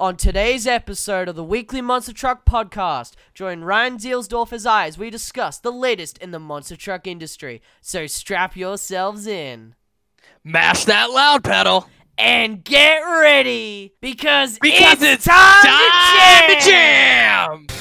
On today's episode of the Weekly Monster Truck Podcast, join Ryan Zielsdorf as I as we discuss the latest in the monster truck industry. So strap yourselves in. Mash that loud pedal. And get ready because, Because it's, it's time, Time to jam! to jam!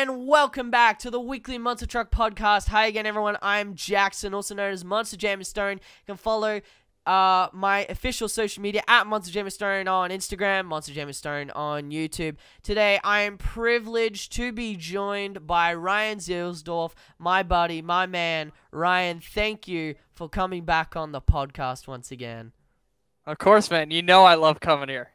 And welcome back to the weekly Monster Truck Podcast. Hi again, everyone. I'm Jackson, also known as Monster Jam Stone. You can follow uh, my official social media at Monster Jam Stone on Instagram, Monster Jam Stone on YouTube. Today, I am privileged to be joined by Ryan Zielsdorf, my buddy, my man. Ryan, thank you for coming back on the podcast once again. Of course, man. You know I love coming here.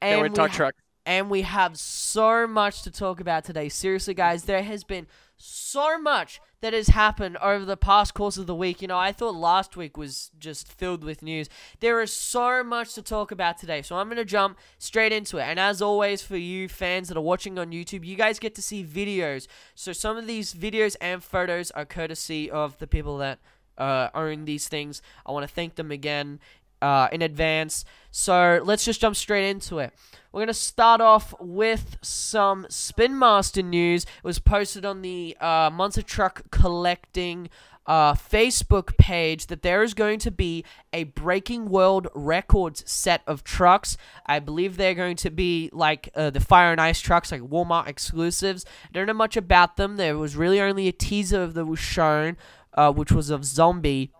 And And we we talk truck. And we have so much to talk about today. Seriously, guys, there has been so much that has happened over the past course of the week. You know, I thought last week was just filled with news. There is so much to talk about today, so I'm going to jump straight into it. And as always, for you fans that are watching on YouTube, you guys get to see videos. So some of these videos and photos are courtesy of the people that uh, own these things. I want to thank them again uh, in advance. So let's just jump straight into it. We're going to start off with some Spin Master news. It was posted on the uh, Monster Truck Collecting uh, Facebook page that there is going to be a Breaking World Records set of trucks. I believe they're going to be like uh, the Fire and Ice trucks, like Walmart exclusives. I don't know much about them. There was really only a teaser that was shown, uh, which was of Zombie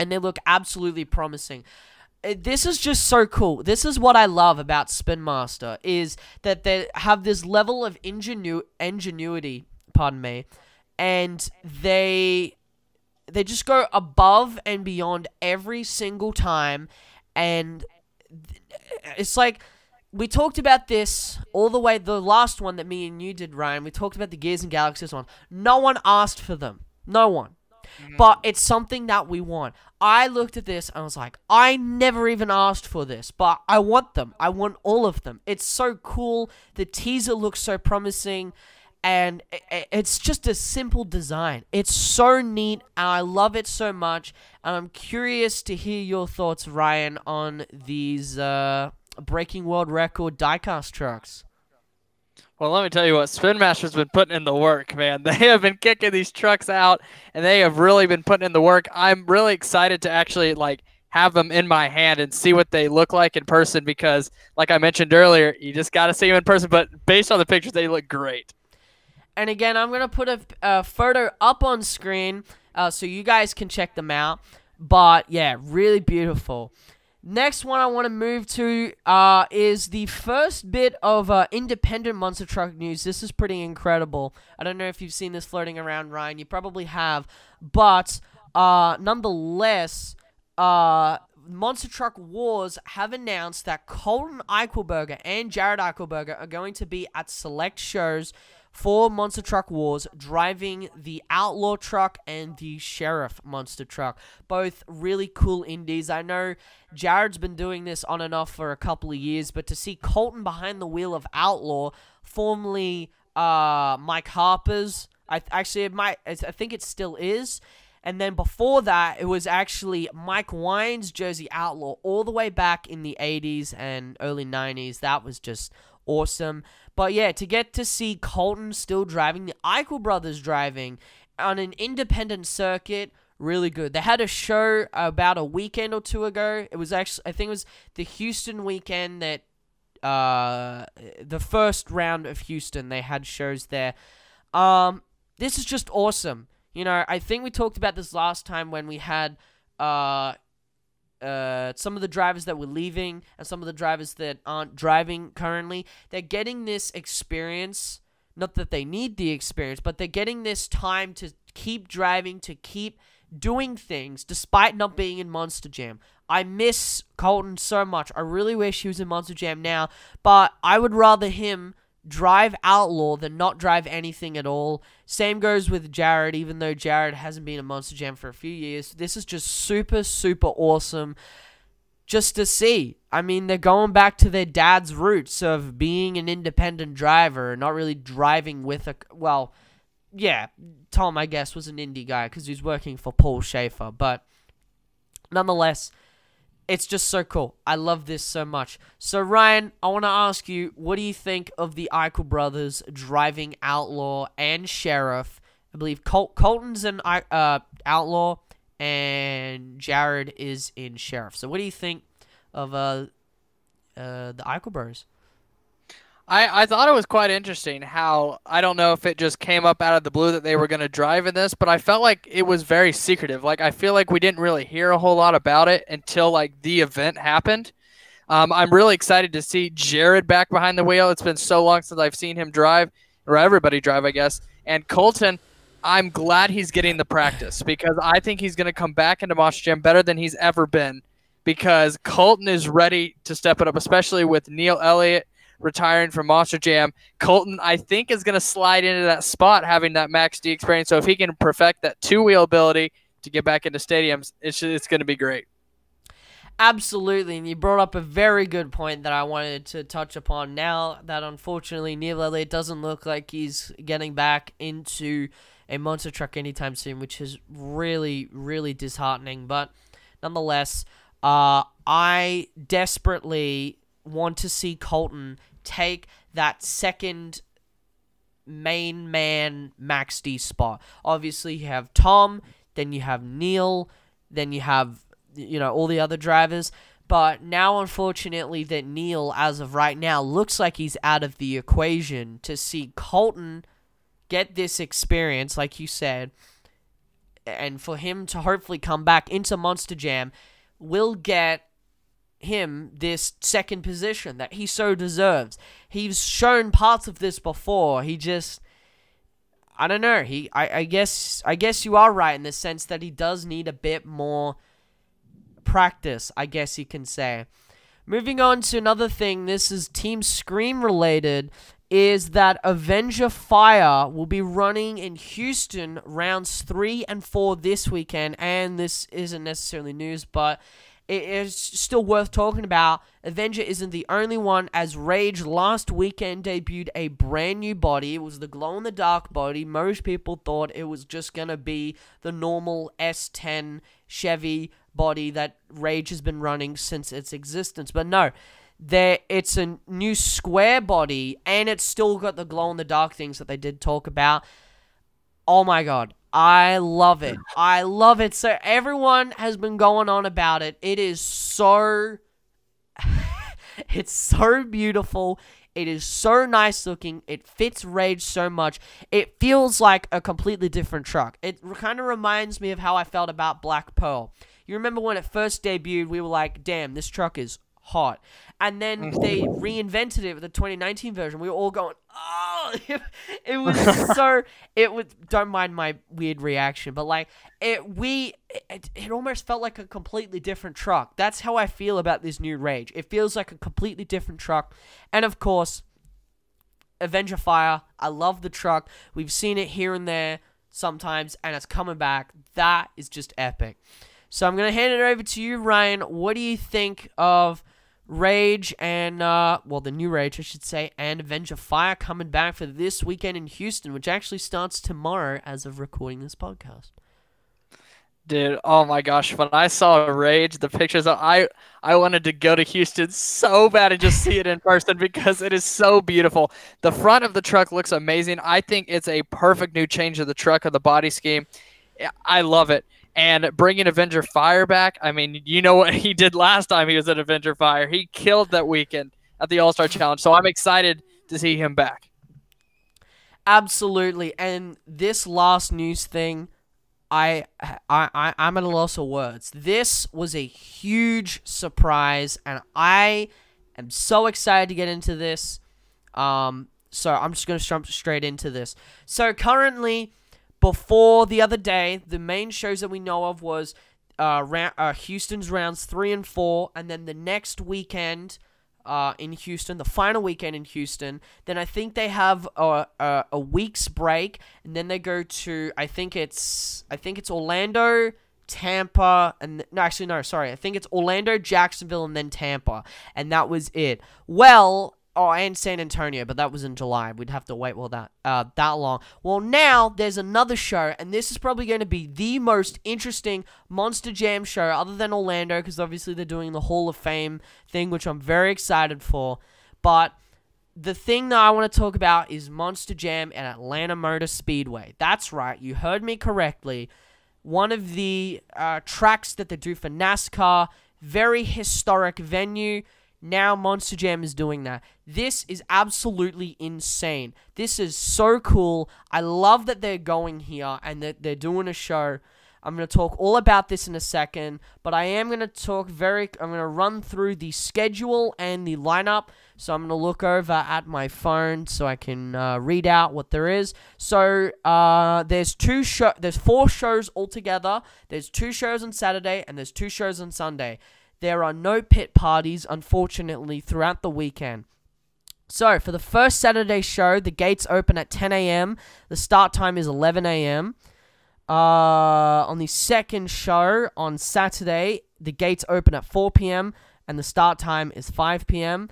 and they look absolutely promising. Uh, This is just so cool. This is what I love about Spin Master is that they have this level of ingenu- ingenuity, pardon me, and they they just go above and beyond every single time. And it's like we talked about this all the way the last one that me and you did Ryan. We talked about the Gears and Galaxies one. No one asked for them. No one but it's something that we want. I looked at this and I was like, I never even asked for this, but I want them. I want all of them. It's so cool. The teaser looks so promising, and it's just a simple design. It's so neat, and I love it so much. And I'm curious to hear your thoughts, Ryan, on these uh, breaking world record diecast trucks. Well, let me tell you what, Spin Master's been putting in the work, man. They have been kicking these trucks out, and they have really been putting in the work. I'm really excited to actually like have them in my hand and see what they look like in person because, like I mentioned earlier, you just got to see them in person. But based on the pictures, they look great. And again, I'm gonna put a, a photo up on screen uh, so you guys can check them out. But yeah, really beautiful. Next one I want to move to uh, is the first bit of uh, independent monster truck news. This is pretty incredible. I don't know if you've seen this floating around, Ryan. You probably have, but uh, nonetheless, uh, Monster Truck Wars have announced that Colton Eichelberger and Jared Eichelberger are going to be at select shows for Monster Truck Wars, driving the Outlaw truck and the Sheriff Monster Truck. Both really cool indies. I know Jared's been doing this on and off for a couple of years, but to see Colton behind the wheel of Outlaw, formerly uh, Mike Harper's, I actually it might, I think it still is. And then before that, it was actually Mike Wine's Jersey Outlaw all the way back in the 80s and early 90s. That was just awesome. But yeah, to get to see Colton still driving, the Eichel brothers driving on an independent circuit, really good. They had a show about a weekend or two ago. It was actually, I think it was the Houston weekend that, uh, the first round of Houston, they had shows there. Um, this is just awesome. You know, I think we talked about this last time when we had uh uh some of the drivers that were leaving and some of the drivers that aren't driving currently. They're getting this experience, not that they need the experience, but they're getting this time to keep driving, to keep doing things despite not being in Monster Jam. I miss Colton so much. I really wish he was in Monster Jam now, but I would rather him drive Outlaw than not drive anything at all. Same goes with Jared, even though Jared hasn't been a Monster Jam for a few years. This is just super, super awesome just to see. I mean, they're going back to their dad's roots of being an independent driver, not really driving with a. Well, yeah, Tom, I guess, was an indie guy because he was working for Paul Schaefer. But nonetheless, it's just so cool. I love this so much. So, Ryan, I want to ask you, what do you think of the Eichel brothers driving Outlaw and Sheriff? I believe Col- Colton's an uh, Outlaw and Jared is in Sheriff. So, what do you think of uh, uh, the Eichel brothers? I, I thought it was quite interesting how I don't know if it just came up out of the blue that they were going to drive in this, but I felt like it was very secretive. Like I feel like we didn't really hear a whole lot about it until like the event happened. Um, I'm really excited to see Jared back behind the wheel. It's been so long since I've seen him drive, or everybody drive, I guess. And Colton, I'm glad he's getting the practice because I think he's going to come back into Monster Jam better than he's ever been because Colton is ready to step it up, especially with Neil Elliott retiring from Monster Jam. Colton, I think, is going to slide into that spot having that Max D experience. So if he can perfect that two wheel ability to get back into stadiums, it's, it's going to be great. Absolutely, and you brought up a very good point that I wanted to touch upon. Now that unfortunately Neil Elliott doesn't look like he's getting back into a monster truck anytime soon, which is really, really disheartening. But nonetheless, uh, I desperately want to see Colton take that second main man Max D spot. Obviously, you have Tom, then you have Neil, then you have you know all the other drivers. But now, unfortunately, that Neil, as of right now, looks like he's out of the equation. To see Colton get this experience, like you said, and for him to hopefully come back into Monster Jam, will get him this second position that he so deserves. He's shown parts of this before. He just I don't know. He I, I guess I guess you are right in the sense that he does need a bit more practice, I guess you can say. Moving on to another thing, this is Team Scream related, is that Avenger Fire will be running in Houston rounds three and four this weekend, and this isn't necessarily news, but it is still worth talking about. Avenger isn't the only one, as Rage last weekend debuted a brand new body. It was the glow in the dark body. Most people thought it was just gonna be the normal S10 Chevy body that Rage has been running since its existence, but no. There, it's a new square body, and it's still got the glow in the dark things that they did talk about. Oh my god, I love it. I love it. So everyone has been going on about it. It is so it's so beautiful. It is so nice looking. It fits Rage so much. It feels like a completely different truck. It kind of reminds me of how I felt about Black Pearl. You remember when it first debuted, we were like, damn, this truck is hot. And then mm-hmm. they reinvented it with the 2019 version. We were all going, oh, it, was so. It was. Don't mind my weird reaction, but like it, we, it, it almost felt like a completely different truck. That's how I feel about this new Rage. It feels like a completely different truck, and of course, Avenger Fire. I love the truck. We've seen it here and there sometimes, and it's coming back. That is just epic. So I'm gonna hand it over to you, Ryan. What do you think of? Rage and, uh, well, the new Rage, I should say, and Avenger Fire coming back for this weekend in Houston, which actually starts tomorrow as of recording this podcast. Dude, oh my gosh! When I saw Rage, the pictures, I I wanted to go to Houston so bad and just see it in person because it is so beautiful. The front of the truck looks amazing. I think it's a perfect new change of the truck of the body scheme. I love it. And bringing Avenger Fire back, I mean, you know what he did last time he was at Avenger Fire. He killed that weekend at the All Star Challenge. So I'm excited to see him back. Absolutely. And this last news thing, I, I, I I'm at a loss of words. This was a huge surprise, and I am so excited to get into this. Um, so I'm just gonna jump straight into this. So currently, before the other day, the main shows that we know of was uh, uh, Houston's rounds three and four, and then the next weekend, uh, in Houston, the final weekend in Houston. Then I think they have a, a, a week's break, and then they go to I think it's I think it's Orlando, Tampa, and no, actually no, sorry, I think it's Orlando, Jacksonville, and then Tampa, and that was it. Well, Oh, and San Antonio, but that was in July. We'd have to wait well that uh that long. Well, now there's another show, and this is probably going to be the most interesting Monster Jam show, other than Orlando, because obviously they're doing the Hall of Fame thing, which I'm very excited for. But the thing that I want to talk about is Monster Jam at Atlanta Motor Speedway. That's right, you heard me correctly. One of the uh, tracks that they do for NASCAR, very historic venue. Now Monster Jam is doing that. This is absolutely insane. This is so cool. I love that they're going here and that they're doing a show. I'm going to talk all about this in a second, but I am going to talk very I'm going to run through the schedule and the lineup. So I'm going to look over at my phone so I can uh, read out what there is. So uh, there's two show there's four shows altogether. There's two shows on Saturday and there's two shows on Sunday. There are no pit parties, unfortunately, throughout the weekend. So, for the first Saturday show, the gates open at 10 a.m., the start time is 11 a.m. Uh, on the second show on Saturday, the gates open at 4 p.m., and the start time is 5 p.m.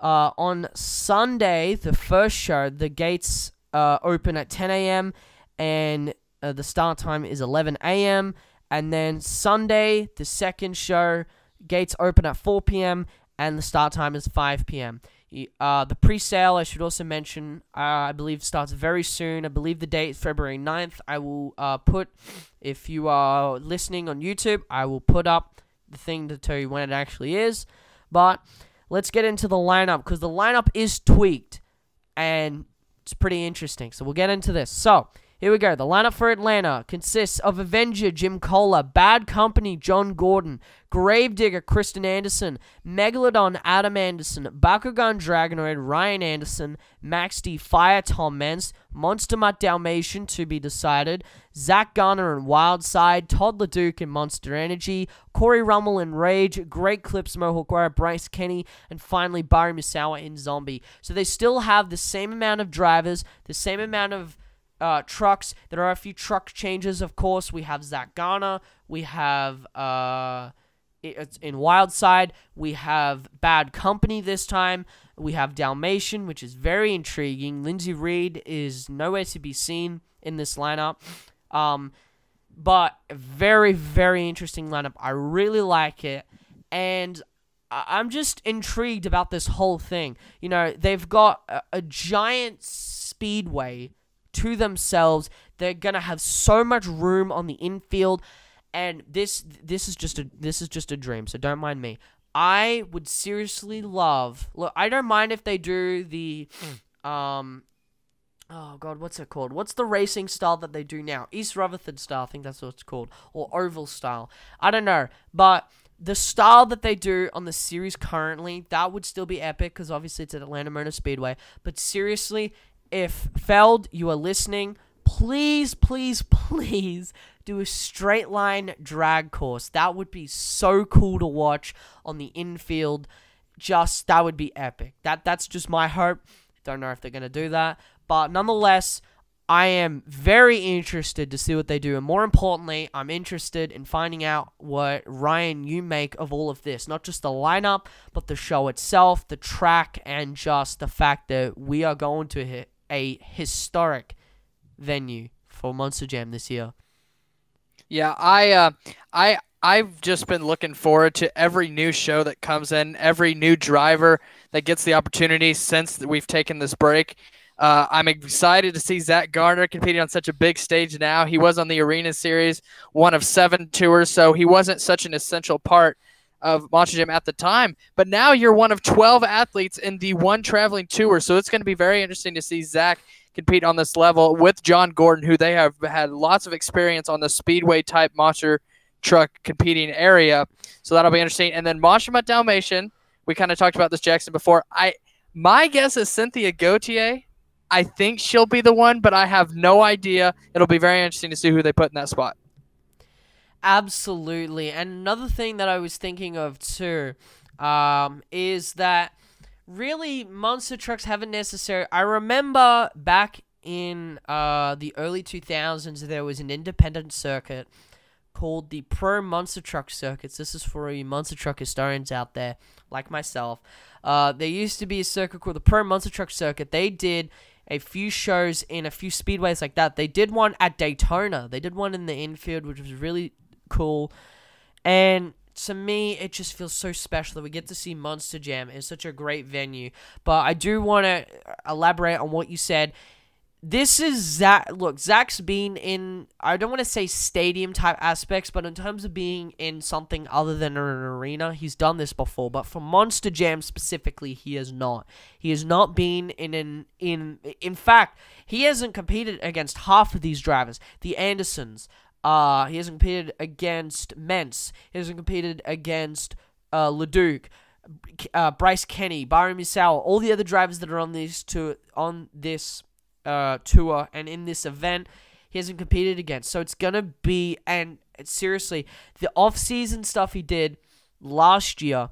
Uh, on Sunday, the first show, the gates uh, open at 10 a.m., and uh, the start time is 11 a.m. And then Sunday, the second show, Gates open at 4 p.m. and the start time is 5 p.m. Uh, the pre-sale, I should also mention, uh, I believe starts very soon. I believe the date is February 9th. I will uh, put, if you are listening on YouTube, I will put up the thing to tell you when it actually is. But let's get into the lineup because the lineup is tweaked and it's pretty interesting. So we'll get into this. So here we go. The lineup for Atlanta consists of Avenger Jim Koehler, Bad Company John Gordon, Gravedigger Krysten Anderson, Megalodon Adam Anderson, Bakugan Dragonoid Ryan Anderson, Max D Fire Tom Meents, Monster Mutt Dalmatian to be decided, Zach Garner and Wildside, Todd LeDuc and Monster Energy, Corey Rummel and Rage, Great Clips Mohawk Warrior, Bryce Kenny, and finally Bari Musawwir in Zombie. So they still have the same amount of drivers, the same amount of uh, trucks. There are a few truck changes, of course. We have Zach Garner. We have uh, it's in Wildside. We have Bad Company this time. We have Dalmatian, which is very intriguing. Linsey Read is nowhere to be seen in this lineup. Um, but very, very interesting lineup. I really like it. And I'm just intrigued about this whole thing. You know, they've got a, a giant speedway to themselves. They're gonna have so much room on the infield, and this this is just a this is just a dream. So don't mind me. I would seriously love. Look, I don't mind if they do the, um, oh god, what's it called? What's the racing style that they do now? East Rutherford style, I think that's what it's called, or oval style. I don't know, but the style that they do on the series currently, that would still be epic because obviously it's at Atlanta Motor Speedway. But seriously, if Feld, you are listening, please, please, please do a straight line drag course. That would be so cool to watch on the infield. Just that would be epic. That that's just my hope. Don't know if they're gonna do that, but nonetheless, I am very interested to see what they do, and more importantly, I'm interested in finding out what Ryan you make of all of this. Not just the lineup, but the show itself, the track, and just the fact that we are going to hit a historic venue for Monster Jam this year. Yeah, I uh, I I've just been looking forward to every new show that comes in, every new driver that gets the opportunity since we've taken this break. Uh, I'm excited to see Zach Garner competing on such a big stage now. He was on the Arena Series, one of seven tours, so he wasn't such an essential part of Monster Jam at the time. But now you're one of 12 athletes in the one traveling tour. So it's going to be very interesting to see Zach compete on this level with John Gordon, who they have had lots of experience on the speedway type monster truck competing area. So that'll be interesting. And then Monster Mutt Dalmatian, we kind of talked about this Jackson before. I my guess is Cynthia Gauthier. I think she'll be the one, but I have no idea. It'll be very interesting to see who they put in that spot. Absolutely. And another thing that I was thinking of too um, is that really monster trucks haven't necessarily. I remember back in uh, the early 2000s, there was an independent circuit called the Pro Monster Truck Circuits. This is for you monster truck historians out there, like myself. Uh, there used to be a circuit called the Pro Monster Truck Circuit. They did a few shows in a few speedways like that. They did one at Daytona. They did one in the infield, which was really cool. And to me, it just feels so special that we get to see Monster Jam in such a great venue. But I do want to elaborate on what you said this is Zach. Look, Zach's been in, I don't want to say stadium type aspects, but in terms of being in something other than an arena, he's done this before. But for Monster Jam specifically, he has not. He has not been in an, in, in fact, he hasn't competed against half of these drivers. The Andersons, uh, he hasn't competed against Meents, he hasn't competed against uh, Leduc. Uh, Bryce Kenny, Bari Musawwir, all the other drivers that are on this to on this uh, tour and in this event he hasn't competed against. So it's gonna be and seriously, the off-season stuff he did last year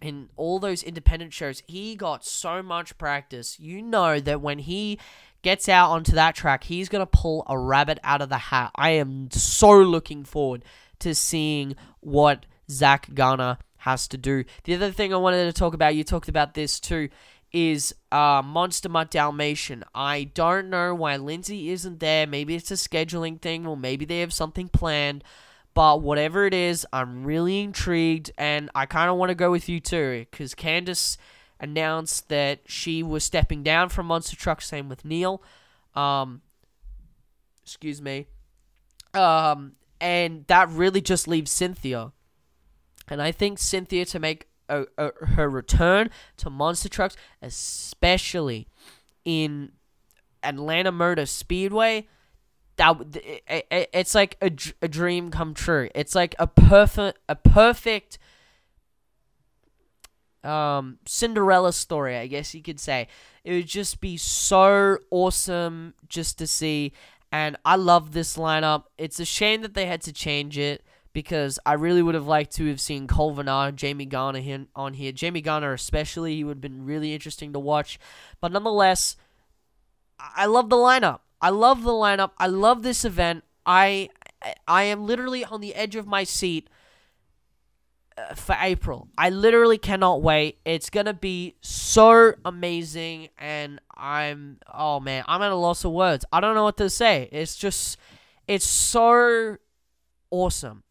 in all those independent shows, he got so much practice. You know that when he gets out onto that track, he's gonna pull a rabbit out of the hat. I am so looking forward to seeing what Zach Garner has to do. The other thing I wanted to talk about, you talked about this too, is uh, Monster Mutt Dalmatian. I don't know why Lindsay isn't there. Maybe it's a scheduling thing, or maybe they have something planned. But whatever it is, I'm really intrigued, and I kind of want to go with you too, because Candice announced that she was stepping down from Monster Truck. Same with Neil. Um, excuse me. Um, and that really just leaves Cynthia. And I think Cynthia to make a, a, her return to monster trucks, especially in Atlanta Motor Speedway. That it, it, it's like a, a dream come true. It's like a perfect a perfect um Cinderella story, I guess you could say. It would just be so awesome just to see and I love this lineup. It's a shame that they had to change it because I really would have liked to have seen Cole Vannard, Jamie Garner on here. Jamie Garner especially, he would have been really interesting to watch. But nonetheless, I love the lineup. I love the lineup. I love this event. I I am literally on the edge of my seat for April. I literally cannot wait. It's to be so amazing and I'm oh man, I'm at a loss of words. I don't know what to say. It's just it's so awesome.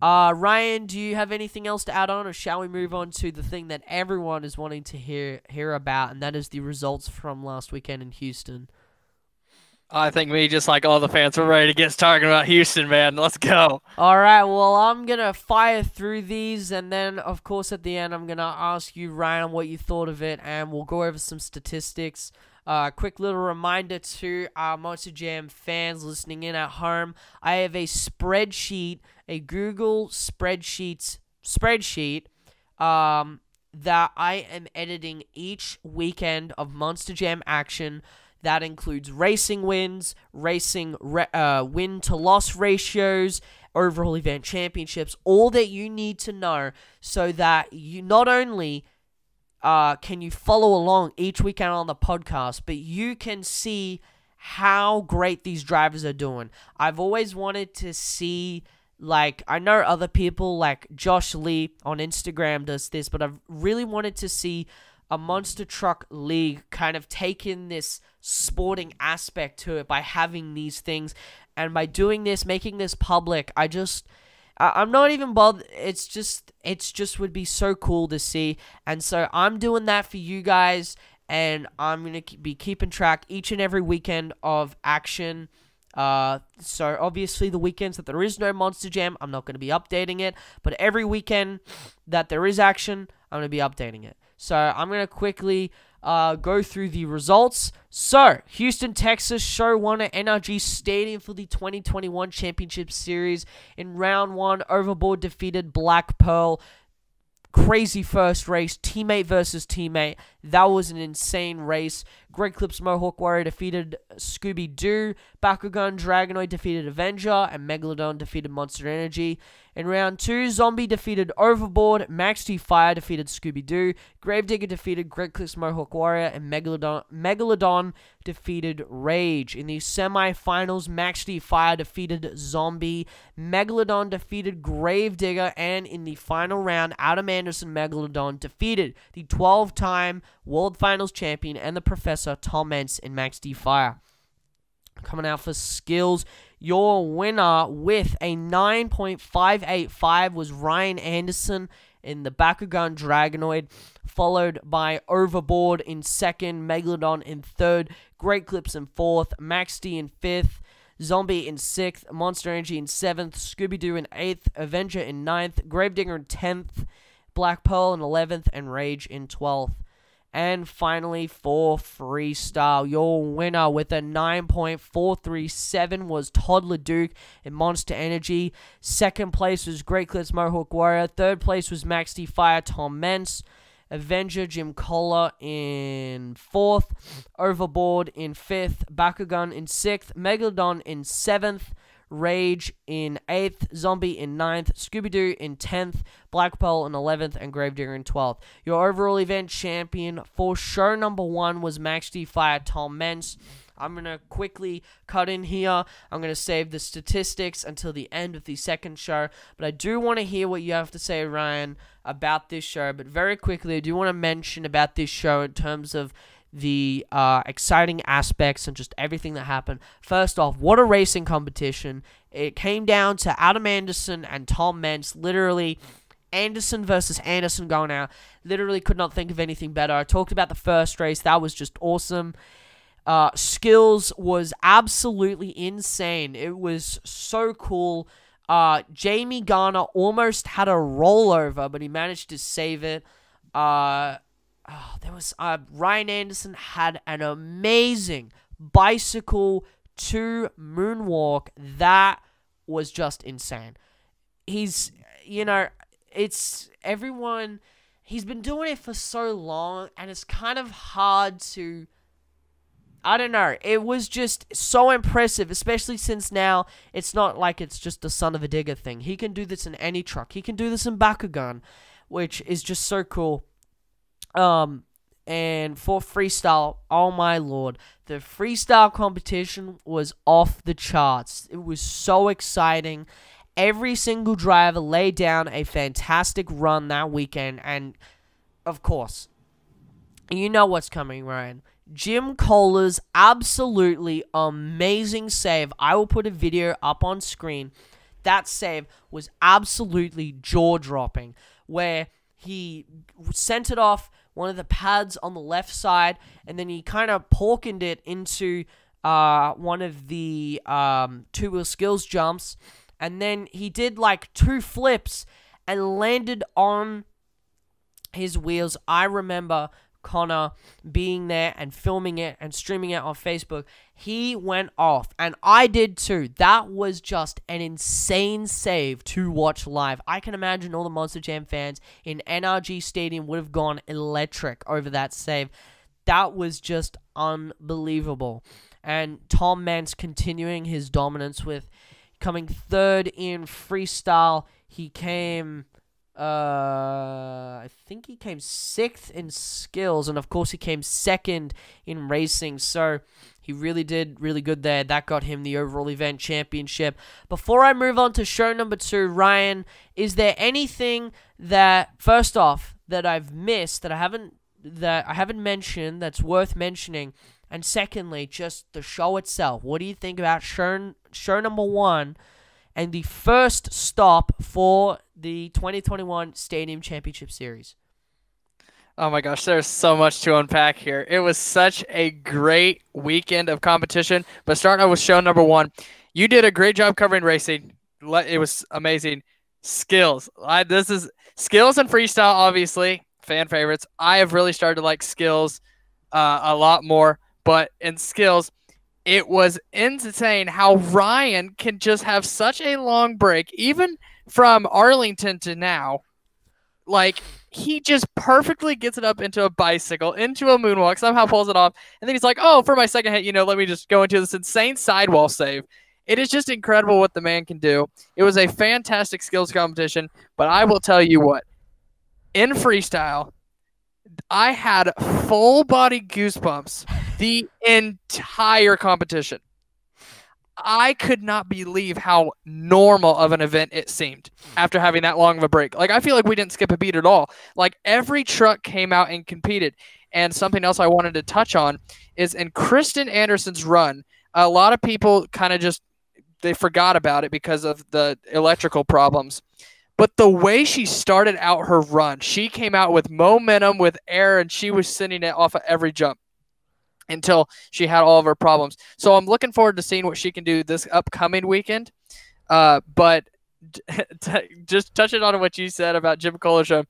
Uh, Ryan, do you have anything else to add on, or shall we move on to the thing that everyone is wanting to hear hear about, and that is the results from last weekend in Houston? I think me, just like all the fans, we're ready to get talking about Houston, man. Let's go. All right. Well, I'm gonna fire through these, and then, of course, at the end, I'm gonna ask you, Ryan, what you thought of it, and we'll go over some statistics. Uh, quick little reminder to our Monster Jam fans listening in at home. I have a spreadsheet, a Google spreadsheets spreadsheet, um, that I am editing each weekend of Monster Jam action. That includes racing wins, racing re- uh, win to loss ratios, overall event championships, all that you need to know so that you not only uh, can you follow along each weekend on the podcast, but you can see how great these drivers are doing. I've always wanted to see like I know other people like Josh Lee on Instagram does this, but I've really wanted to see a monster truck league kind of take in this sporting aspect to it by having these things and by doing this, making this public. I just I- am not even bothered. It's just, it's just would be so cool to see. And so I'm doing that for you guys, and I'm gonna be keeping track each and every weekend of action. Uh, so obviously the weekends that there is no Monster Jam, I'm not gonna be updating it. But every weekend that there is action, I'm gonna be updating it. So I'm gonna quickly uh, go through the results. So, Houston, Texas show one at NRG Stadium for the 2021 Championship Series. In round one, Overboard defeated Black Pearl. Crazy first race, teammate versus teammate. That was an insane race. Great Clips Mohawk Warrior defeated Scooby Doo. Bakugan Dragonoid defeated Avenger. And Megalodon defeated Monster Energy. In round two, Zombie defeated Overboard. Max D Fire defeated Scooby Doo. Gravedigger defeated Great Clips Mohawk Warrior. And Megalodon, Megalodon defeated Rage. In the semifinals, Max D Fire defeated Zombie. Megalodon defeated Gravedigger. And in the final round, Adam Anderson Megalodon defeated the 12 time World Finals champion and the Professor Tom Meents in Max D Fire. Coming out for skills, your winner with a 9.585 was Ryan Anderson in the Bakugan Dragonoid, followed by Overboard in second, Megalodon in third, Great Clips in fourth, Max D in fifth, Zombie in sixth, Monster Energy in seventh, Scooby Doo in eighth, Avenger in ninth, Gravedigger in tenth, Black Pearl in eleventh, and Rage in twelfth. And finally, for freestyle, your winner with a 9.437 was Todd LeDuc in Monster Energy. Second place was Great Clips Mohawk Warrior. Third place was Max D Fire Tom Meents. Avenger Jim Koehler in fourth. Overboard in fifth. Bakugan in sixth. Megalodon in seventh. Rage in 8th, Zombie in ninth, Scooby Doo in 10th, Black Pearl in 11th, and Gravedigger in 12th. Your overall event champion for show number one was Max D Fire Tom Meents. I'm going to quickly cut in here. I'm going to save the statistics until the end of the second show. But I do want to hear what you have to say, Ryan, about this show. But very quickly, I do want to mention about this show in terms of the uh, exciting aspects and just everything that happened. First off, what a racing competition. It came down to Adam Anderson and Tom Meents. Literally, Anderson versus Anderson going out. Literally could not think of anything better. I talked about the first race. That was just awesome. Uh, skills was absolutely insane. It was so cool. Uh, Jamie Garner almost had a rollover, but he managed to save it. Uh, oh, there was uh, Ryan Anderson had an amazing bicycle to moonwalk that was just insane. He's you know it's everyone he's been doing it for so long and it's kind of hard to I don't know. It was just so impressive, especially since now it's not like it's just the Son-uva Digger thing. He can do this in any truck. He can do this in Bakugan, which is just so cool. Um, and for freestyle, oh my lord, the freestyle competition was off the charts. It was so exciting. Every single driver laid down a fantastic run that weekend, and of course, you know what's coming, Ryan. Jim Koehler's absolutely amazing save. I will put a video up on screen. That save was absolutely jaw dropping, where he sent it off one of the pads on the left side, and then he kind of porkined it into uh, one of the um, two wheel skills jumps, and then he did like two flips and landed on his wheels. I remember Connor being there and filming it and streaming it on Facebook, he went off. And I did too. That was just an insane save to watch live. I can imagine all the Monster Jam fans in NRG Stadium would have gone electric over that save. That was just unbelievable. And Tom Meents continuing his dominance with coming third in freestyle. He came uh, I think he came sixth in skills, and of course he came second in racing. So he really did really good there. That got him the overall event championship. Before I move on to show number two, Ryan, is there anything that first off that I've missed that I haven't that I haven't mentioned that's worth mentioning? And secondly, just the show itself. What do you think about show show number one? and the first stop for the 2021 Stadium Championship Series. Oh my gosh, there's so much to unpack here. It was such a great weekend of competition. But starting out with show number one, you did a great job covering racing. It was amazing. Skills. I, this is skills and freestyle, obviously fan favorites. I have really started to like skills uh, a lot more. But in skills, it was insane how Ryan can just have such a long break, even from Arlington to now. Like he just perfectly gets it up into a bicycle, into a moonwalk, somehow pulls it off, and then he's like, "Oh, for my second hit, you know, let me just go into this insane sidewall save." It is just incredible what the man can do. It was a fantastic skills competition, but I will tell you what, in freestyle, I had full body goosebumps the entire competition. I could not believe how normal of an event it seemed after having that long of a break. Like I feel like we didn't skip a beat at all. Like every truck came out and competed. And something else I wanted to touch on is in Krysten Anderson's run, a lot of people kind of just they forgot about it because of the electrical problems. But the way she started out her run, she came out with momentum, with air, and she was sending it off of every jump until she had all of her problems. So I'm looking forward to seeing what she can do this upcoming weekend. Uh, but just touching on what you said about Jim Koehler show,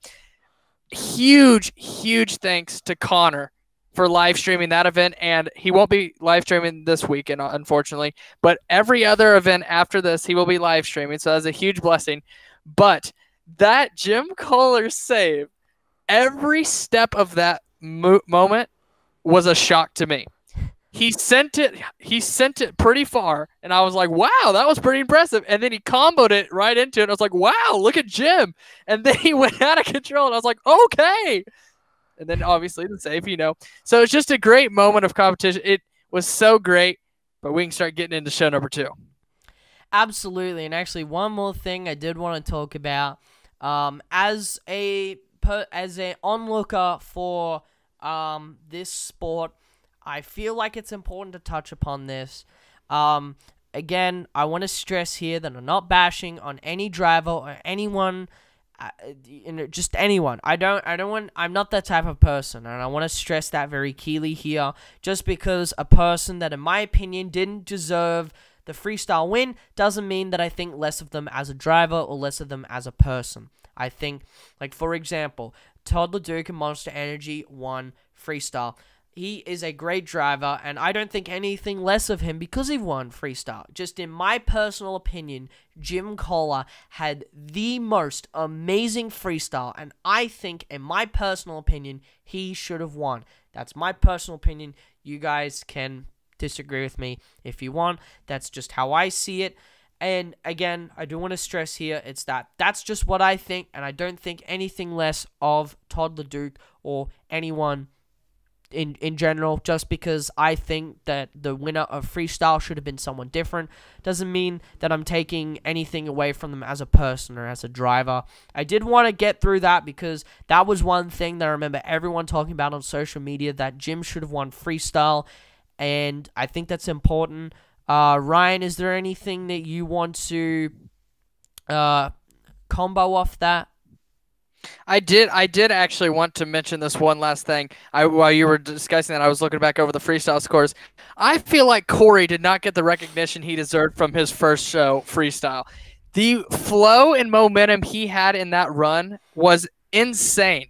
huge, huge thanks to Connor for live streaming that event. And he won't be live streaming this weekend, unfortunately, but every other event after this, he will be live streaming. So that's a huge blessing. But that Jim Koehler save, every step of that mo- moment was a shock to me. He sent it. He sent it pretty far, and I was like, "Wow, that was pretty impressive." And then he comboed it right into it. I was like, "Wow, look at Jim!" And then he went out of control, and I was like, "Okay." And then obviously the save, you know. So it's just a great moment of competition. It was so great, but we can start getting into show number two. Absolutely, and actually, one more thing I did want to talk about, um, as a as an onlooker for um, this sport. I feel like it's important to touch upon this. Um, again, I want to stress here that I'm not bashing on any driver or anyone, uh, you know, just anyone. I don't, I don't want. I'm not that type of person, and I want to stress that very keenly here. Just because a person that, in my opinion, didn't deserve the freestyle win doesn't mean that I think less of them as a driver or less of them as a person. I think, like for example, Todd LeDuc and Monster Energy won freestyle. He is a great driver, and I don't think anything less of him because he won freestyle. Just in my personal opinion, Jim Koehler had the most amazing freestyle, and I think, in my personal opinion, he should have won. That's my personal opinion. You guys can disagree with me if you want. That's just how I see it. And again, I do want to stress here it's that that's just what I think, and I don't think anything less of Todd LeDuc or anyone in in general just because I think that the winner of freestyle should have been someone different doesn't mean that I'm taking anything away from them as a person or as a driver. I did want to get through that because that was one thing that I remember everyone talking about on social media that Jim should have won freestyle and I think that's important. Uh, Ryan, is there anything that you want to uh, combo off that? I did. I did actually want to mention this one last thing. I while you were discussing that, I was looking back over the freestyle scores. I feel like Corey did not get the recognition he deserved from his first show freestyle. The flow and momentum he had in that run was insane,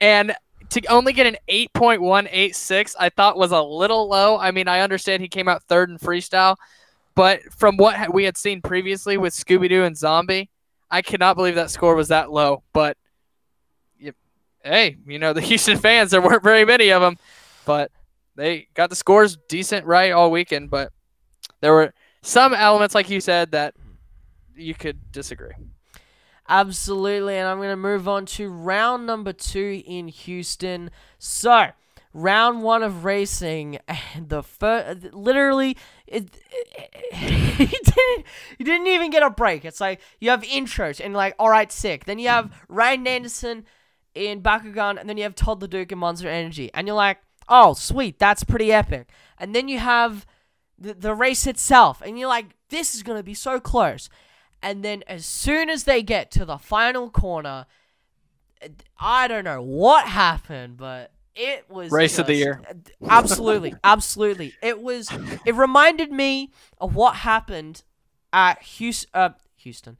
and to only get an 8.186 I thought was a little low. I mean, I understand he came out third in freestyle, but from what we had seen previously with Scooby Doo and Zombie, I cannot believe that score was that low. But hey, you know, the Houston fans, there weren't very many of them, but they got the scores decent right all weekend. But there were some elements, like you said, that you could disagree. Absolutely, and I'm going to move on to round number two in Houston. So, round one of racing, the first, literally, it, he didn't, he didn't even get a break. It's like you have intros and like, all right, sick. Then you have Ryan Anderson in Bakugan, and then you have Todd LeDuc in Monster Energy, and you're like, oh, sweet, that's pretty epic. And then you have the, the race itself, and you're like, this is going to be so close. And then as soon as they get to the final corner, I don't know what happened, but it was race of the year. Absolutely, absolutely. It was. It reminded me of what happened at Houston. Uh, Houston.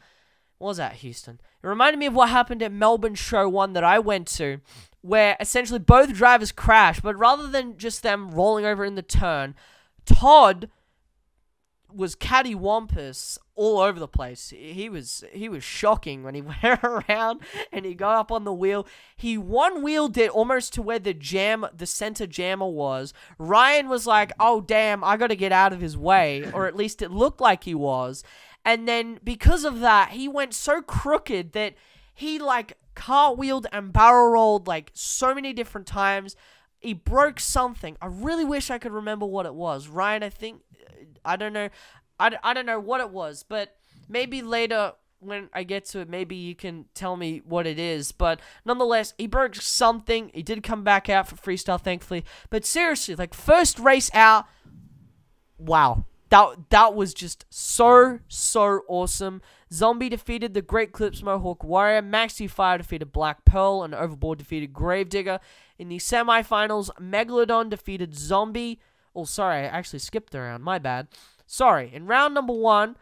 What was that? Houston. It reminded me of what happened at Melbourne Show One that I went to, where essentially both drivers crashed, but rather than just them rolling over in the turn, Todd was cattywampus all over the place. He was he was shocking when he went around and he got up on the wheel. He one wheeled it almost to where the jam the center jammer was. Ryan was like, "Oh damn, I got to get out of his way," or at least it looked like he was. And then because of that, he went so crooked that he like cartwheeled and barrel rolled like so many different times. He broke something. I really wish I could remember what it was. Ryan, I think I don't know. I, I don't know what it was, but maybe later when I get to it, maybe you can tell me what it is. But nonetheless, he broke something. He did come back out for freestyle, thankfully. But seriously, like first race out, wow, that that was just so so awesome. Zombie defeated the Great Clips Mohawk Warrior. Max D Fire defeated Black Pearl, and Overboard defeated Gravedigger. In the semifinals, Megalodon defeated Zombie. Oh, sorry, I actually skipped around. My bad. Sorry. In round number one,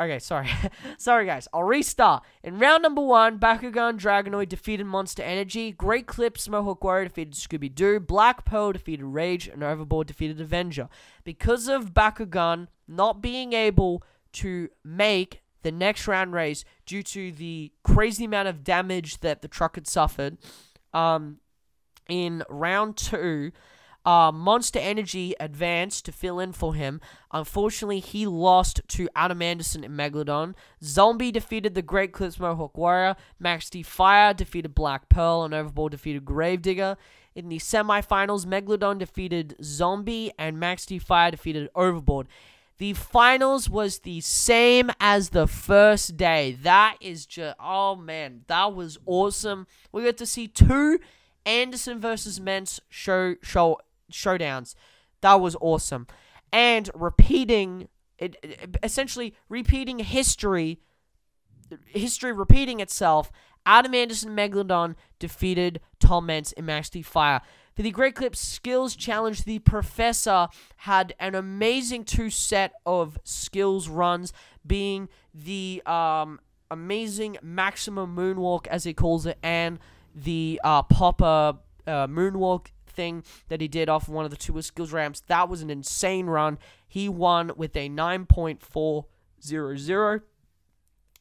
okay, sorry, sorry guys. I'll restart. In round number one, Bakugan Dragonoid defeated Monster Energy. Great Clips Mohawk Warrior defeated Scooby Doo. Black Pearl defeated Rage, and Overboard defeated Avenger. Because of Bakugan not being able to make the next round race due to the crazy amount of damage that the truck had suffered, um, in round two. Uh, Monster Energy advanced to fill in for him. Unfortunately, he lost to Adam Anderson and Megalodon. Zombie defeated the Great Clips Mohawk Warrior. Max D Fire defeated Black Pearl, and Overboard defeated Gravedigger. In the semifinals, Megalodon defeated Zombie, and Max D Fire defeated Overboard. The finals was the same as the first day. That is just, oh man, that was awesome. We got to see two Anderson versus Meents show show showdowns. That was awesome. And repeating it, essentially repeating history history repeating itself. Adam Anderson Megalodon defeated Tom Meents in D Fire. For the Great Clips Skills Challenge, the Professor had an amazing two set of skills runs, being the um, amazing maximum moonwalk, as he calls it, and the uh, popper uh, moonwalk thing that he did off of one of the two skills ramps. That was an insane run. He won with a 9.400.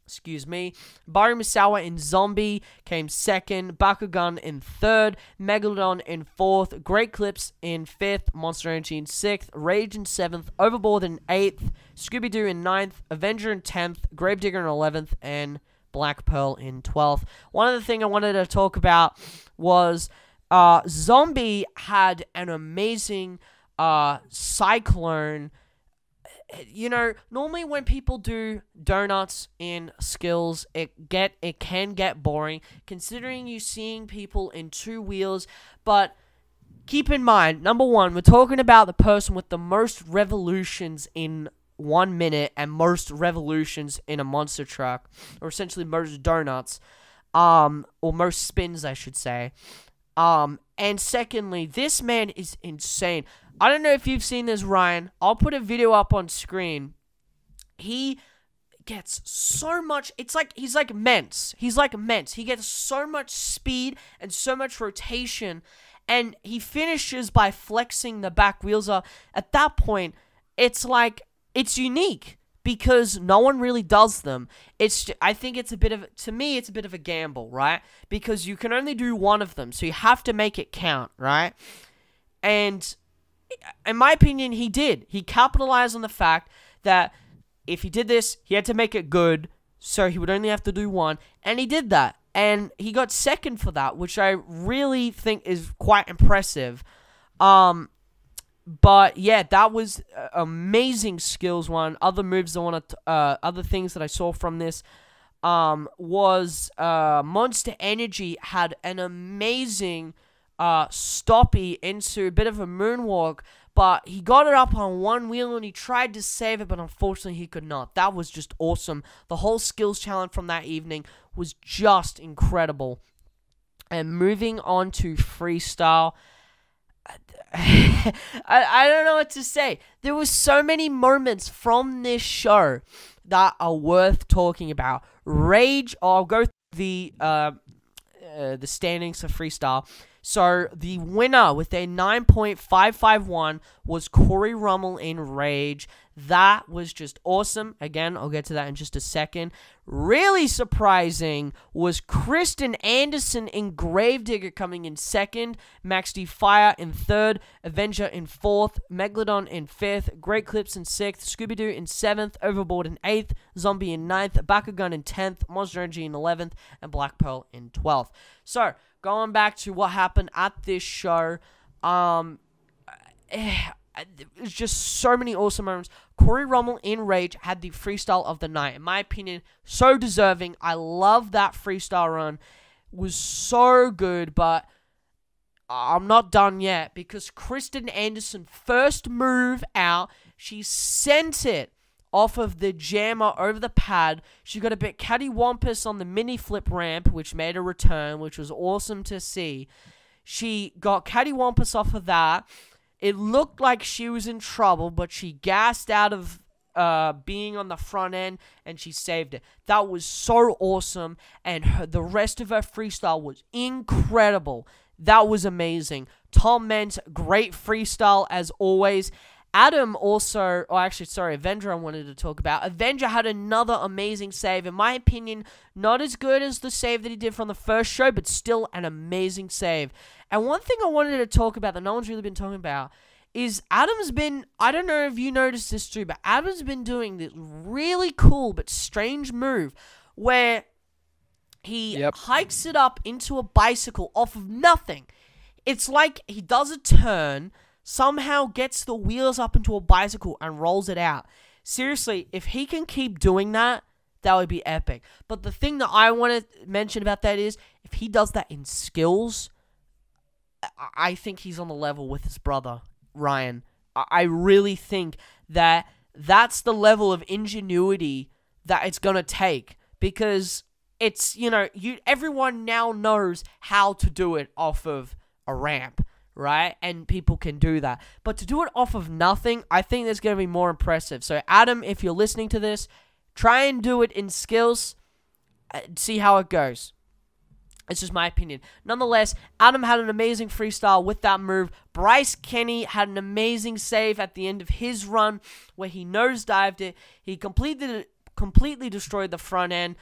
Excuse me. Bari Musawwir in Zombie came second. Bakugan in third. Megalodon in fourth. Great Clips in fifth. Monster Energy in sixth. Rage in seventh. Overboard in eighth. Scooby Doo in ninth. Avenger in tenth. Gravedigger in eleventh. And Black Pearl in 12th. One other thing I wanted to talk about was uh, Zombie had an amazing uh, cyclone. You know, normally when people do donuts in skills, it get it can get boring. Considering you seeing people in two wheels, but keep in mind, number one, we're talking about the person with the most revolutions in one minute and most revolutions in a monster truck, or essentially most donuts, um, or most spins, I should say. Um, and secondly, this man is insane. I don't know if you've seen this, Ryan. I'll put a video up on screen. He gets so much. It's like he's like Meents. He's like Meents. He gets so much speed and so much rotation, and he finishes by flexing the back wheels. Up. At that point, it's like it's unique because no one really does them. It's I think it's a bit of to me it's a bit of a gamble, right? Because you can only do one of them, so you have to make it count, right? And in my opinion, he did. He capitalized on the fact that if he did this, he had to make it good, so he would only have to do one, and he did that. And he got second for that, which I really think is quite impressive. Um, but yeah, that was amazing skills one. Other moves I want to, uh, other things that I saw from this, um, was uh, Monster Energy had an amazing uh stoppy into a bit of a moonwalk, but he got it up on one wheel and he tried to save it, but unfortunately he could not. That was just awesome. The whole skills challenge from that evening was just incredible. And moving on to freestyle. I, I don't know what to say. There were so many moments from this show that are worth talking about. Rage, I'll go the uh, uh, the standings for freestyle. So the winner with a 9.551 was Corey Rummel in Rage. That was just awesome. Again, I'll get to that in just a second. Really surprising was Krysten Anderson in Gravedigger coming in second, Max D Fire in third, Avenger in fourth, Megalodon in fifth, Great Clips in sixth, Scooby Doo in seventh, Overboard in eighth, Zombie in ninth, Bakugan in tenth, Monster Energy in eleventh, and Black Pearl in twelfth. So going back to what happened at this show, um. Eh, it's just so many awesome moments. Corey Rummel in Rage had the freestyle of the night. In my opinion, so deserving. I love that freestyle run. It was so good, but I'm not done yet because Krysten Anderson first move out, she sent it off of the jammer over the pad. She got a bit cattywampus on the mini flip ramp, which made a return, which was awesome to see. She got cattywampus off of that it looked like she was in trouble, but she gassed out of uh, being on the front end and she saved it. That was so awesome, and her, the rest of her freestyle was incredible. That was amazing. Tom Meents, great freestyle as always. Adam also, oh, actually, sorry, Avenger I wanted to talk about. Avenger had another amazing save. In my opinion, not as good as the save that he did from the first show, but still an amazing save. And one thing I wanted to talk about that no one's really been talking about is Adam's been, I don't know if you noticed this too, but Adam's been doing this really cool but strange move where he Yep. hikes it up into a bicycle off of nothing. It's like he does a turn, somehow gets the wheels up into a bicycle and rolls it out. Seriously, if he can keep doing that, that would be epic. But the thing that I want to mention about that is if he does that in skills, I- think he's on the level with his brother, Ryan. I I really think that that's the level of ingenuity that it's going to take because it's, you know, you everyone now knows how to do it off of a ramp, right? And people can do that. But to do it off of nothing, I think that's going to be more impressive. So Adam, if you're listening to this, try and do it in skills. uh, See how it goes. It's just my opinion. Nonetheless, Adam had an amazing freestyle with that move. Bryce Kenny had an amazing save at the end of his run where he nosedived it. He completely completely destroyed the front end,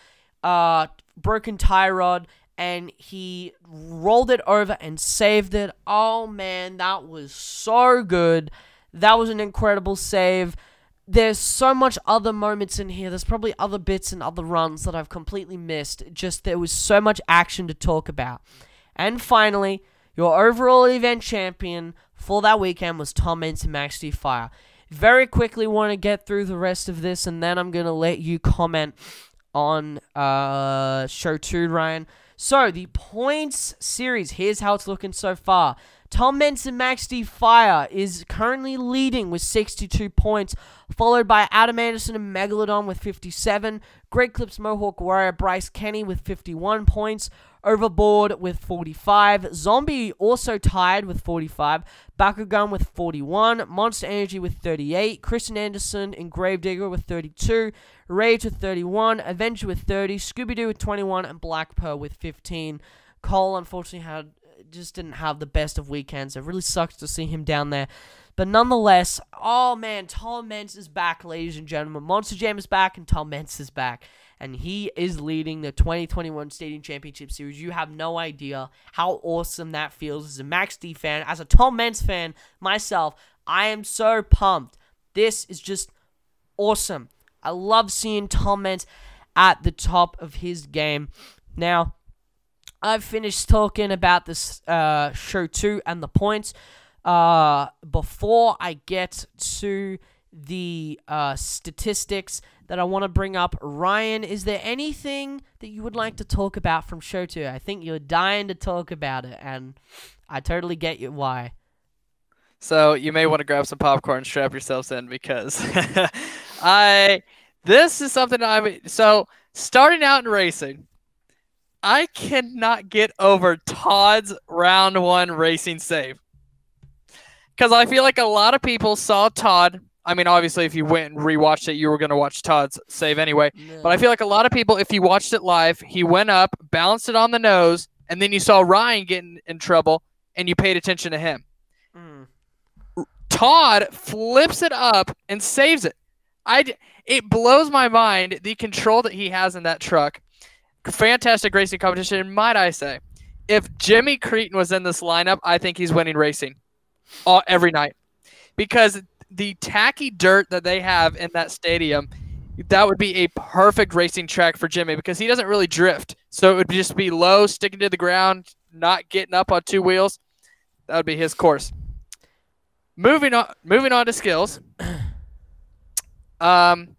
uh, broken tie rod, and he rolled it over and saved it. Oh man, that was so good. That was an incredible save there's so much other moments in here. There's probably other bits and other runs that I've completely missed. Just there was so much action to talk about. And finally, your overall event champion for that weekend was Tom Meents and Max D Fire. Very quickly want to get through the rest of this and then I'm gonna let you comment on uh show two, Ryan. So the points series, here's how it's looking so far. Tom Max D. Fire is currently leading with 62 points, followed by Adam Anderson and Megalodon with 57, Great Clips Mohawk Warrior Bryce Kenny with 51 points, Overboard with 45, Zombie also tied with 45, Bakugan with 41, Monster Energy with 38, Krysten Anderson and Gravedigger with 32, Rage with 31, Avenger with 30, Scooby Doo with 21, and Black Pearl with 15. Cole unfortunately had just didn't have the best of weekends. It really sucks to see him down there. But nonetheless, oh man, Tom Meents is back, ladies and gentlemen. Monster Jam is back and Tom Meents is back. And he is leading the 2021 Stadium Championship Series. You have no idea how awesome that feels as a Max D fan, as a Tom Meents fan myself. I am so pumped. This is just awesome. I love seeing Tom Meents at the top of his game. Now, I've finished talking about this uh, show two and the points. Uh, before I get to the uh, statistics that I want to bring up, Ryan, is there anything that you would like to talk about from show two? I think you're dying to talk about it, and I totally get you why. So you may want to grab some popcorn strap yourselves in because I this is something I so starting out in racing, I cannot get over Todd's round one racing save. Because I feel like a lot of people saw Todd. I mean, obviously, if you went and rewatched it, you were going to watch Todd's save anyway. But I feel like a lot of people, if you watched it live, he went up, balanced it on the nose, and then you saw Ryan getting in trouble. and you paid attention to him. Mm. Todd flips it up and saves it. I it blows my mind the control that he has in that truck. Fantastic racing competition, might I say. If Jimmy Creten was in this lineup, I think he's winning racing all, every night because the tacky dirt that they have in that stadium, that would be a perfect racing track for Jimmy because he doesn't really drift. So it would just be low, sticking to the ground, not getting up on two wheels. That would be his course. Moving on, moving on to skills. Um,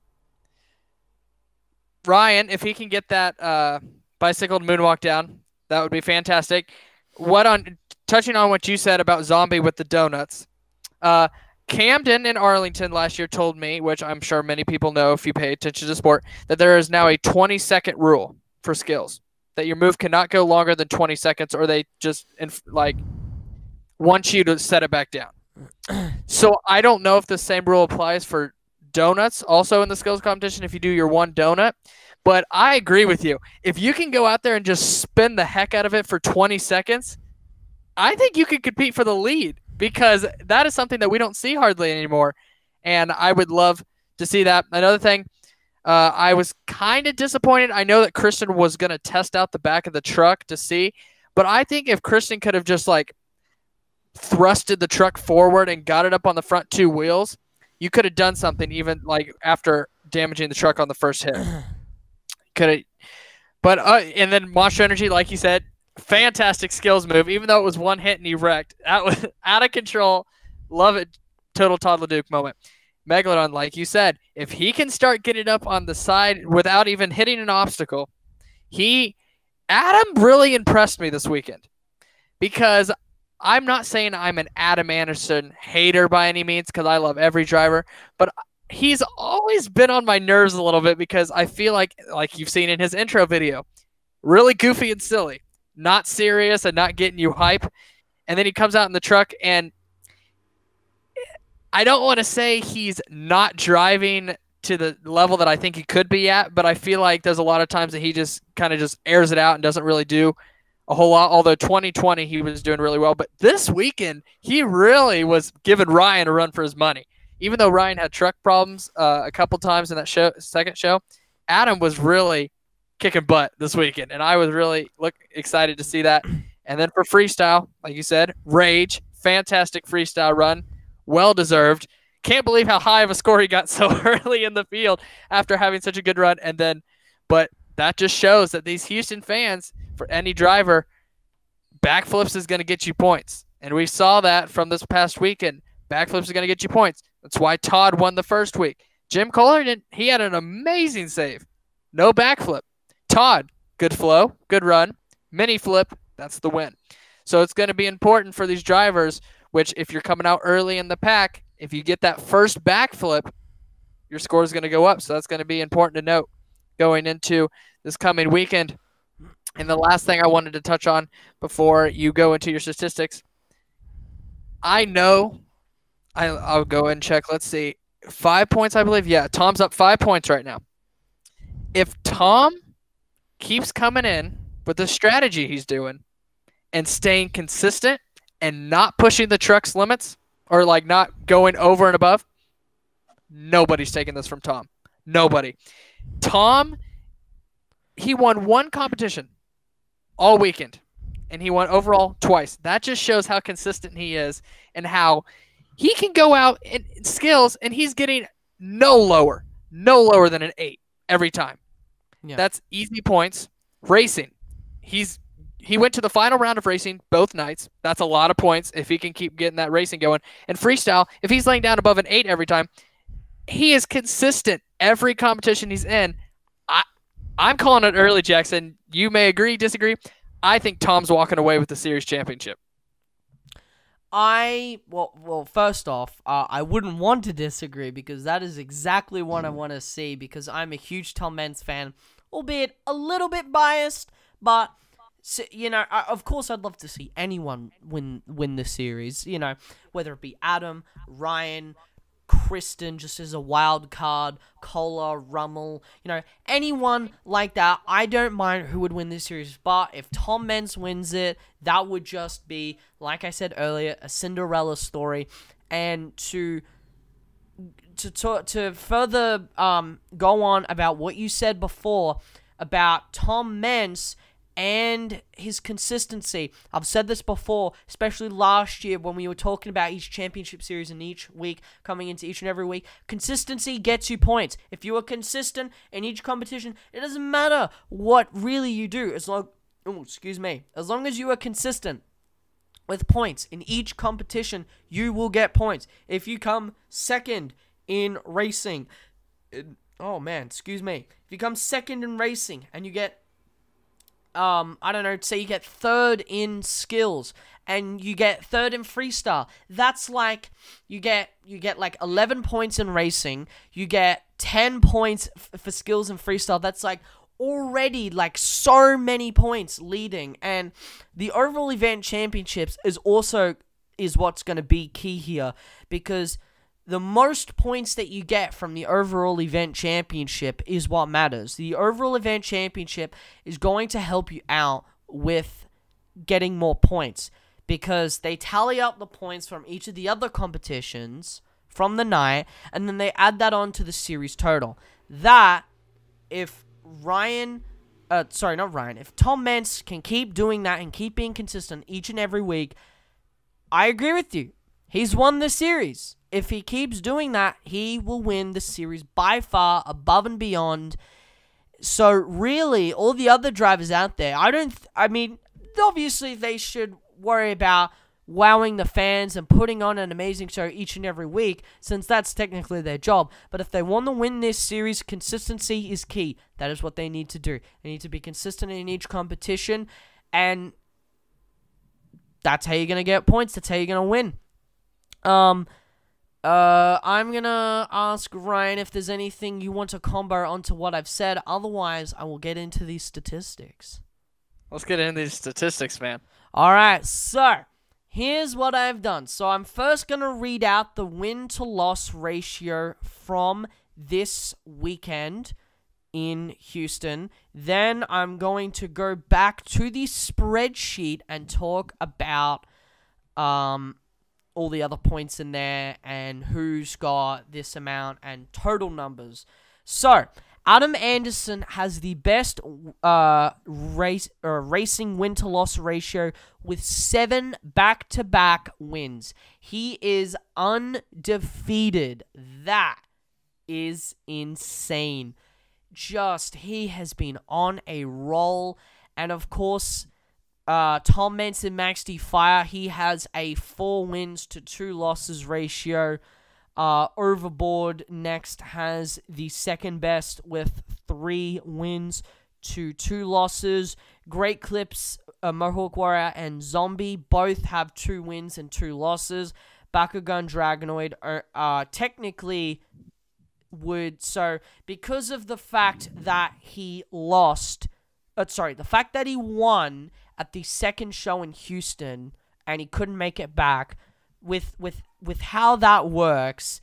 Ryan, if he can get that uh, bicycle moonwalk down, that would be fantastic. What on touching on what you said about Zombie with the donuts? Uh, Camden in Arlington last year told me, which I'm sure many people know if you pay attention to sport, that there is now a 20 second rule for skills. That your move cannot go longer than 20 seconds, or they just inf- like want you to set it back down. So I don't know if the same rule applies for donuts also in the skills competition if you do your one donut. But I agree with you. If you can go out there and just spin the heck out of it for 20 seconds, I think you could compete for the lead because that is something that we don't see hardly anymore. And I would love to see that. Another thing, uh, I was kind of disappointed. I know that Christian was going to test out the back of the truck to see, but I think if Christian could have just like thrusted the truck forward and got it up on the front two wheels, you could have done something even like after damaging the truck on the first hit. Could have, but uh, and then Monster Energy, like you said, fantastic skills move. Even though it was one hit and he wrecked, that was out of control. Love it, total Todd LeDuc moment. Megalodon, like you said, if he can start getting up on the side without even hitting an obstacle, he Adam really impressed me this weekend because I'm not saying I'm an Adam Anderson hater by any means because I love every driver, but he's always been on my nerves a little bit because I feel like, like you've seen in his intro video, really goofy and silly, not serious and not getting you hype. And then he comes out in the truck and I don't want to say he's not driving to the level that I think he could be at, but I feel like there's a lot of times that he just kind of just airs it out and doesn't really do a whole lot. Although 2020 he was doing really well, but this weekend he really was giving Ryan a run for his money. Even though Ryan had truck problems uh, a couple times in that show, second show, Adam was really kicking butt this weekend, and I was really look excited to see that. And then for freestyle, like you said, Rage, fantastic freestyle run, well deserved. Can't believe how high of a score he got so early in the field after having such a good run. And then, but that just shows that these Houston fans, for any driver, backflips is going to get you points. And we saw that from this past weekend. Backflips is going to get you points. That's why Todd won the first week. Jim Koehler. He had an amazing save. No backflip. Todd, good flow, good run, mini flip. That's the win. So it's going to be important for these drivers. Which, if you're coming out early in the pack, if you get that first backflip, your score is going to go up. So that's going to be important to note going into this coming weekend. And the last thing I wanted to touch on before you go into your statistics, I know I, I'll go and check. Let's see. Five points, I believe. Yeah, Tom's up five points right now. If Tom keeps coming in with the strategy he's doing and staying consistent and not pushing the truck's limits or like not going over and above, nobody's taking this from Tom. Nobody. Tom, he won one competition all weekend and he won overall twice. That just shows how consistent he is and how he can go out in skills and he's getting no lower, no lower than an eight every time. Yeah. That's easy points. Racing, he's he went to the final round of racing both nights. That's a lot of points if he can keep getting that racing going. And freestyle, if he's laying down above an eight every time, he is consistent every competition he's in. I I'm calling it early, Jackson. You may agree, disagree. I think Tom's walking away with the series championship. I well, well. First off, uh, I wouldn't want to disagree because that is exactly what I want to see. Because I'm a huge Tom Meents fan, albeit a little bit biased. But you know, of course, I'd love to see anyone win win the series. You know, whether it be Adam, Ryan, Krysten just as a wild card, Cola, Rummel, you know, anyone like that. I don't mind who would win this series, but if Tom Meents wins it, that would just be, like I said earlier, a Cinderella story. And to to to, to further um, go on about what you said before about Tom Meents and his consistency. I've said this before, especially last year when we were talking about each championship series and each week coming into each and every week. Consistency gets you points. If you are consistent in each competition, it doesn't matter what really you do as long excuse me, as long as you are consistent with points in each competition, you will get points. If you come second in racing, oh man, excuse me. If you come second in racing and you get um, I don't know, say you get third in skills and you get third in freestyle. That's like you get you get like 11 points in racing, you get 10 points f- for skills and freestyle. That's like already like so many points leading and the overall event championships is also is what's going to be key here because the most points that you get from the overall event championship is what matters. The overall event championship is going to help you out with getting more points because they tally up the points from each of the other competitions from the night and then they add that on to the series total. That, if Ryan, uh, sorry, not Ryan, if Tom Meents can keep doing that and keep being consistent each and every week, I agree with you. He's won the series if he keeps doing that, he will win the series by far, above and beyond. So really, all the other drivers out there, I don't. I mean, obviously they should worry about wowing the fans and putting on an amazing show each and every week, since that's technically their job. But if they want to win this series, consistency is key. That is what they need to do. They need to be consistent in each competition, and that's how you're gonna get points. That's how you're gonna win. Um. Uh, I'm gonna ask Ryan if there's anything you want to combo onto what I've said. Otherwise, I will get into these statistics. Let's get into these statistics, man. All right, so here's what I've done. So I'm first gonna read out the win to loss ratio from this weekend in Houston. Then I'm going to go back to the spreadsheet and talk about um all the other points in there and who's got this amount and total numbers. So, Adam Anderson has the best uh, race uh, racing win to loss ratio with seven back to back wins. He is undefeated. That is insane. Just he has been on a roll, and of course, uh, Tom Manson Max D Fire, he has a four wins to two losses ratio. Uh, Overboard next has the second best with three wins to two losses. Great Clips, uh, Mohawk Warrior, and Zombie both have two wins and two losses. Bakugan Dragonoid are uh, technically would so because of the fact that he lost. Uh, sorry, the fact that he won at the second show in Houston and he couldn't make it back. With with with how that works,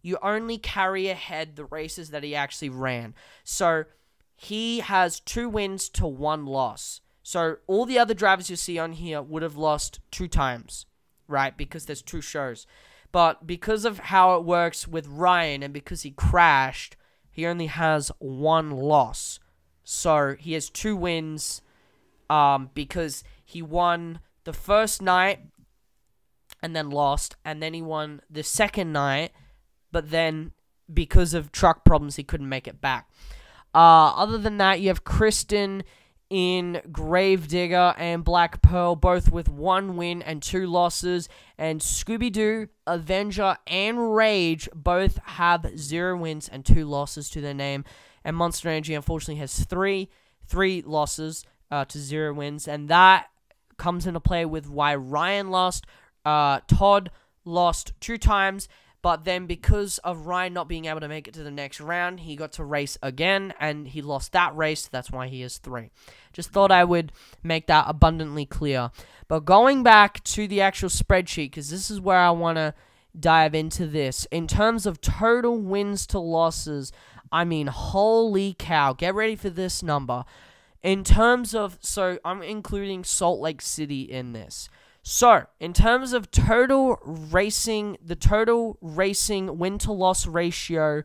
you only carry ahead the races that he actually ran. So he has two wins to one loss. So all the other drivers you see on here would have lost two times, right? Because there's two shows. But because of how it works with Ryan and because he crashed, he only has one loss. So he has two wins um, because he won the first night and then lost, and then he won the second night, but then because of truck problems, he couldn't make it back. Uh, other than that, you have Krysten in Gravedigger and Black Pearl, both with one win and two losses. And Scooby Doo, Avenger, and Rage both have zero wins and two losses to their name. And Monster Energy, unfortunately, has three three losses uh, to zero wins, and that comes into play with why Ryan lost. Uh, Todd lost two times, but then because of Ryan not being able to make it to the next round, he got to race again, and he lost that race. That's why he is three. Just thought I would make that abundantly clear. But going back to the actual spreadsheet, because this is where I want to dive into this. In terms of total wins to losses, I mean, holy cow. Get ready for this number. In terms of, so I'm including Salt Lake City in this. So, in terms of total racing, the total racing win to loss ratio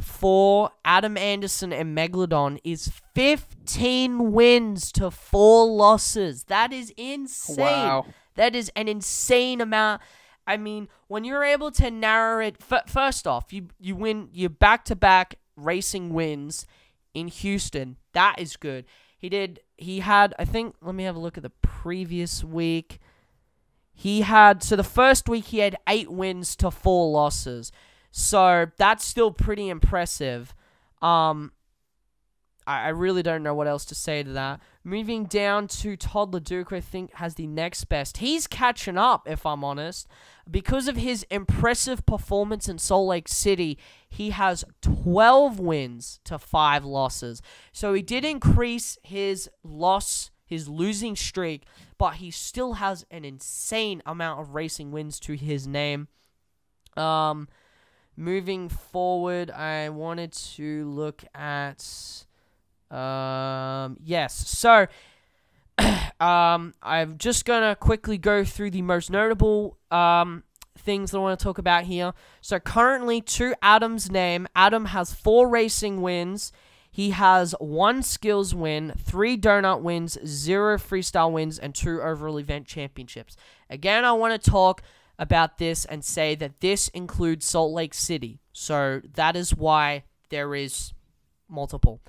for Adam Anderson and Megalodon is 15 wins to 4 losses. That is insane. Wow. That is an insane amount. I mean, when you're able to narrow it, f- first off, you you win, your back to back racing wins in Houston. That is good. He did. He had. I think. Let me have a look at the previous week. He had. So the first week he had eight wins to four losses. So that's still pretty impressive. Um, I, I really don't know what else to say to that. Moving down to Todd LeDuc, I think has the next best. He's catching up, if I'm honest. Because of his impressive performance in Salt Lake City, he has 12 wins to 5 losses. So he did increase his loss, his losing streak, but he still has an insane amount of racing wins to his name. Um, moving forward, I wanted to look at um, yes. So, um, I'm just gonna quickly go through the most notable um things that I want to talk about here. So currently, to Adam's name, Adam has four racing wins. He has one skills win, three donut wins, zero freestyle wins, and two overall event championships. Again, I want to talk about this and say that this includes Salt Lake City. So that is why there is multiple.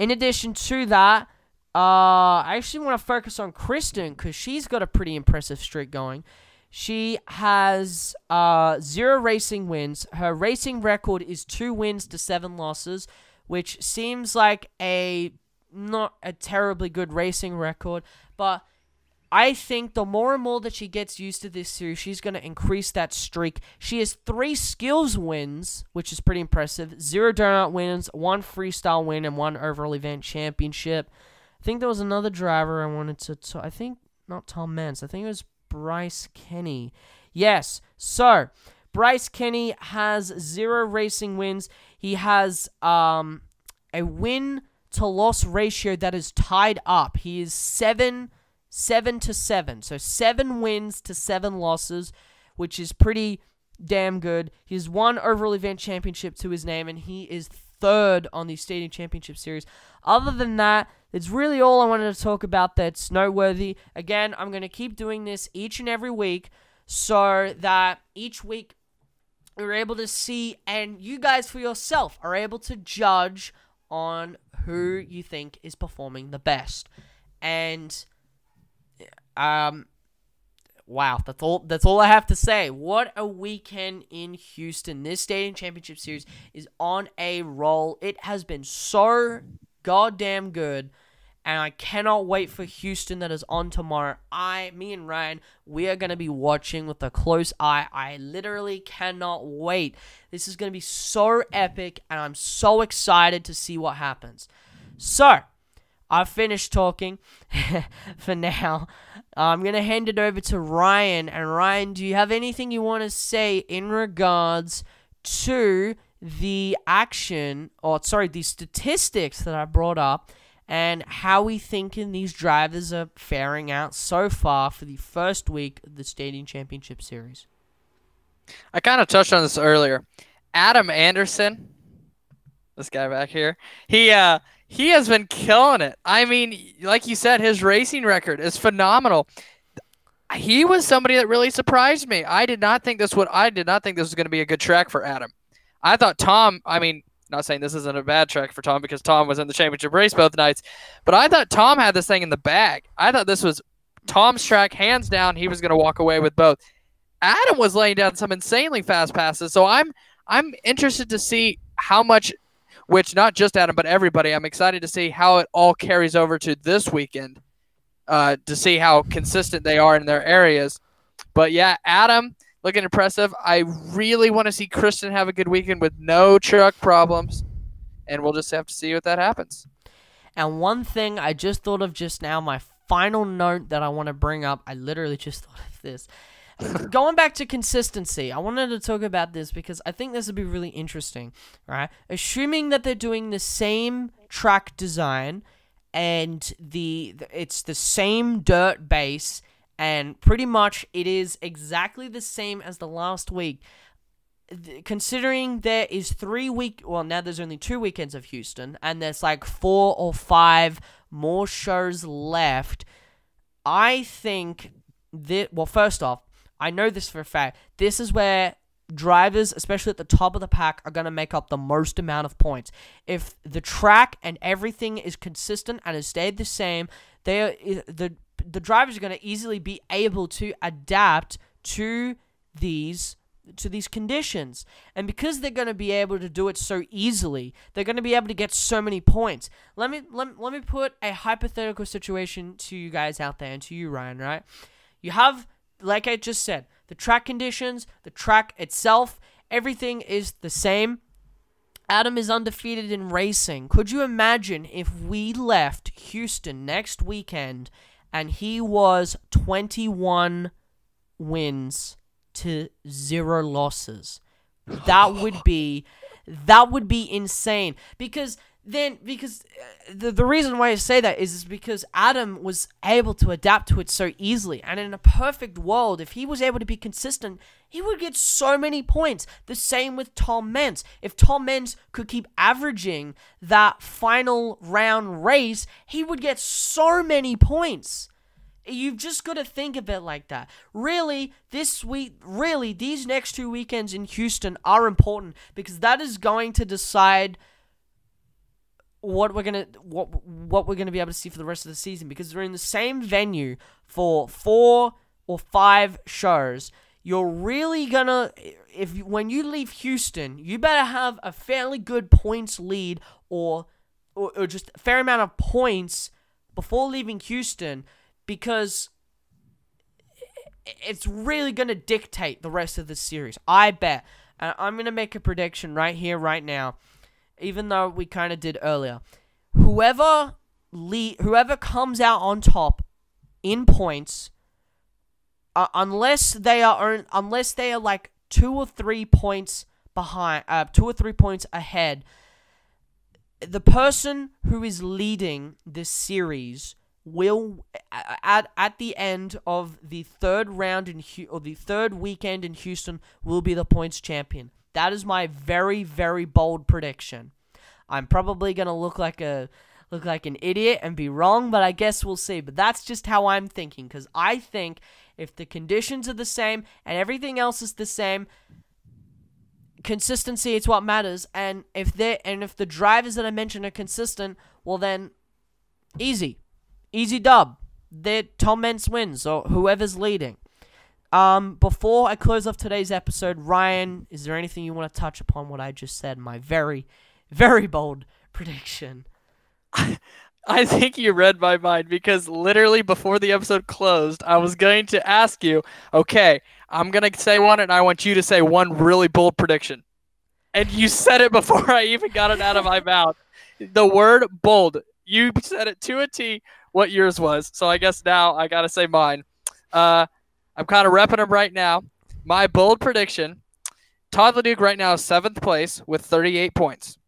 In addition to that, uh, I actually want to focus on Krysten because she's got a pretty impressive streak going. She has uh, zero racing wins. Her racing record is two wins to seven losses, which seems like a not a terribly good racing record, but I think the more and more that she gets used to this series, she's going to increase that streak. She has three skills wins, which is pretty impressive. Zero donut wins, one freestyle win, and one overall event championship. I think there was another driver I wanted to. T- I think not Tom Meents. I think it was Bryce Kenny. Yes. So Bryce Kenny has zero racing wins. He has um a win to loss ratio that is tied up. He is seven seven to seven. So seven wins to seven losses, which is pretty damn good. He has one overall event championship to his name, and he is third on the Stadium Championship Series. Other than that, it's really all I wanted to talk about that's noteworthy. Again, I'm going to keep doing this each and every week so that each week you're able to see and you guys for yourself are able to judge on who you think is performing the best. And um, wow, that's all. That's all I have to say. What a weekend in Houston! This Stadium Championship Series is on a roll. It has been so goddamn good, and I cannot wait for Houston that is on tomorrow. I, me, and Ryan, we are gonna be watching with a close eye. I literally cannot wait. This is gonna be so epic, and I'm so excited to see what happens. So. I've finished talking for now. I'm going to hand it over to Ryan. And Ryan, do you have anything you want to say in regards to the action, or sorry, the statistics that I brought up, and how we thinking these drivers are faring out so far for the first week of the Stadium Championship Series? I kind of touched on this earlier. Adam Anderson, this guy back here, he uh he has been killing it. I mean, like you said, his racing record is phenomenal. He was somebody that really surprised me. I did not think this would. I did not think this was going to be a good track for Adam. I thought Tom. I mean, not saying this isn't a bad track for Tom because Tom was in the championship race both nights, but I thought Tom had this thing in the bag. I thought this was Tom's track, hands down. He was going to walk away with both. Adam was laying down some insanely fast passes, so I'm I'm interested to see how much which not just Adam, but everybody. I'm excited to see how it all carries over to this weekend uh, to see how consistent they are in their areas. But yeah, Adam looking impressive. I really want to see Krysten have a good weekend with no truck problems, and we'll just have to see what that happens. And one thing I just thought of just now, my final note that I want to bring up, I literally just thought of this. Going back to consistency, I wanted to talk about this because I think this would be really interesting, right? Assuming that they're doing the same track design and the it's the same dirt base and pretty much it is exactly the same as the last week. Considering there is three week, well now there's only two weekends of Houston, and there's like four or five more shows left. I think that well, first off, I know this for a fact. This is where drivers, especially at the top of the pack, are going to make up the most amount of points. If the track and everything is consistent and has stayed the same, they are, the the drivers are going to easily be able to adapt to these to these conditions. And because they're going to be able to do it so easily, they're going to be able to get so many points. Let me let, let me put a hypothetical situation to you guys out there and to you Ryan, right? You have like I just said, the track conditions, the track itself, everything is the same. Adam is undefeated in racing. Could you imagine if we left Houston next weekend and he was 21 wins to zero losses? That would be that would be insane because then because uh, the the reason why I say that is, is because Adam was able to adapt to it so easily. And in a perfect world if he was able to be consistent he would get so many points. The same with Tom Meents. If Tom Meents could keep averaging that final round race he would get so many points. You've just got to think of it like that. Really, this week, really, these next two weekends in Houston are important because that is going to decide what we're gonna what what we're gonna be able to see for the rest of the season because we're in the same venue for four or five shows. You're really gonna if you, when you leave Houston, you better have a fairly good points lead or or, or just a fair amount of points before leaving Houston because it's really going to dictate the rest of the series. I bet. And I'm going to make a prediction right here, right now, even though we kind of did earlier. Whoever le- whoever comes out on top in points, uh, unless they are unless they are like two or three points behind, uh, two or three points ahead, the person who is leading this series will at at the end of the third round in or the third weekend in Houston will be the points champion. That is my very very bold prediction. I'm probably going to look like a look like an idiot and be wrong, but I guess we'll see. But that's just how I'm thinking cuz I think if the conditions are the same and everything else is the same, consistency is what matters and if they and if the drivers that I mentioned are consistent, well then easy. Easy dub. They Tom Meents wins or whoever's leading. Um, before I close off today's episode, Ryan, is there anything you want to touch upon what I just said? My very, very bold prediction. I think you read my mind because literally before the episode closed, I was going to ask you, okay, I'm going to say one and I want you to say one really bold prediction. And you said it before I even got it out of my mouth. The word bold, you said it to a T what yours was. So I guess now I got to say mine. Uh, I'm kind of repping them right now. My bold prediction Todd LeDuc right now is seventh place with 38 points.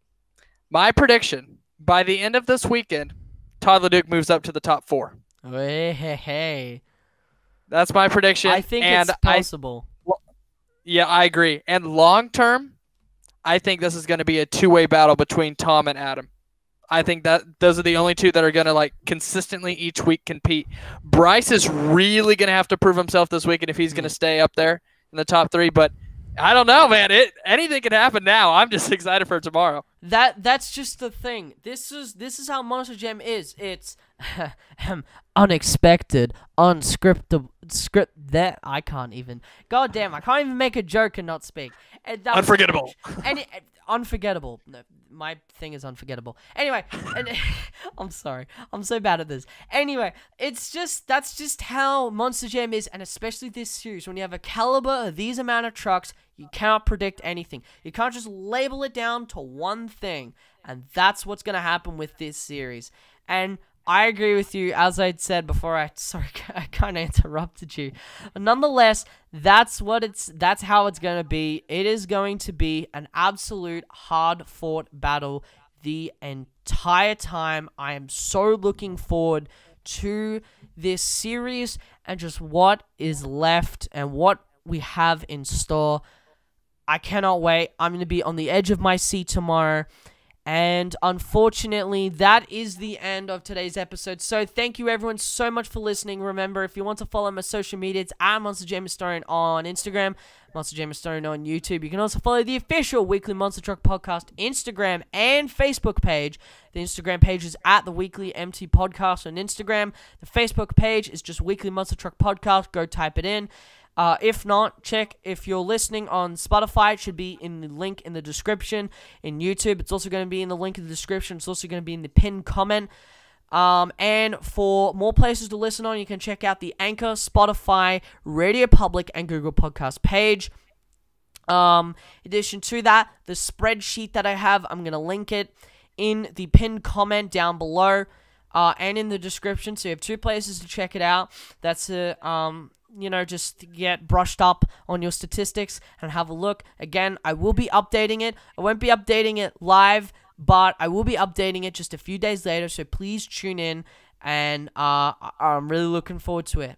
My prediction by the end of this weekend, Todd LeDuc moves up to the top four. Hey, hey, hey. That's my prediction. I think and it's I, possible. yeah, I agree. And long term, I think this is going to be a two way battle between Tom and Adam. I think that those are the only two that are going to like consistently each week compete. Bryce is really going to have to prove himself this weekend if he's going to hmm. stay up there in the top three. But I don't know, man. It anything can happen now. I'm just excited for tomorrow. That that's just the thing. This is this is how Monster Jam is. It's unexpected, unscripted, script that I can't even. God damn, I can't even make a joke and not speak. And Unforgettable. And it, unforgettable. No, my thing is unforgettable. Anyway, and I'm sorry. I'm so bad at this. Anyway, it's just that's just how Monster Jam is, and especially this series. When you have a caliber of these amount of trucks, you cannot predict anything. You can't just label it down to one thing, and that's what's gonna happen with this series. And I agree with you. As I'd said before, I sorry, I kind of interrupted you. Nonetheless, that's what it's. That's how it's going to be. It is going to be an absolute hard fought battle the entire time. I am so looking forward to this series and just what is left and what we have in store. I cannot wait. I'm going to be on the edge of my seat tomorrow. And unfortunately, that is the end of today's episode. So thank you everyone so much for listening. Remember, if you want to follow my social media, it's at Monster Jam Historian on Instagram, Monster Jam Historian on YouTube. You can also follow the official Weekly Monster Truck Podcast Instagram and Facebook page. The Instagram page is at the Weekly MT Podcast on Instagram. The Facebook page is just Weekly Monster Truck Podcast. Go type it in. Uh, if not, check if you're listening on Spotify. It should be in the link in the description. In YouTube, it's also going to be in the link in the description. It's also going to be in the pinned comment. Um, and for more places to listen on, you can check out the Anchor, Spotify, Radio Public, and Google Podcast page. Um, in addition to that, the spreadsheet that I have, I'm going to link it in the pinned comment down below uh, and in the description. So you have two places to check it out. That's a, um, you know, just get brushed up on your statistics and have a look. Again, I will be updating it. I won't be updating it live, but I will be updating it just a few days later. So please tune in, and uh, I'm really looking forward to it.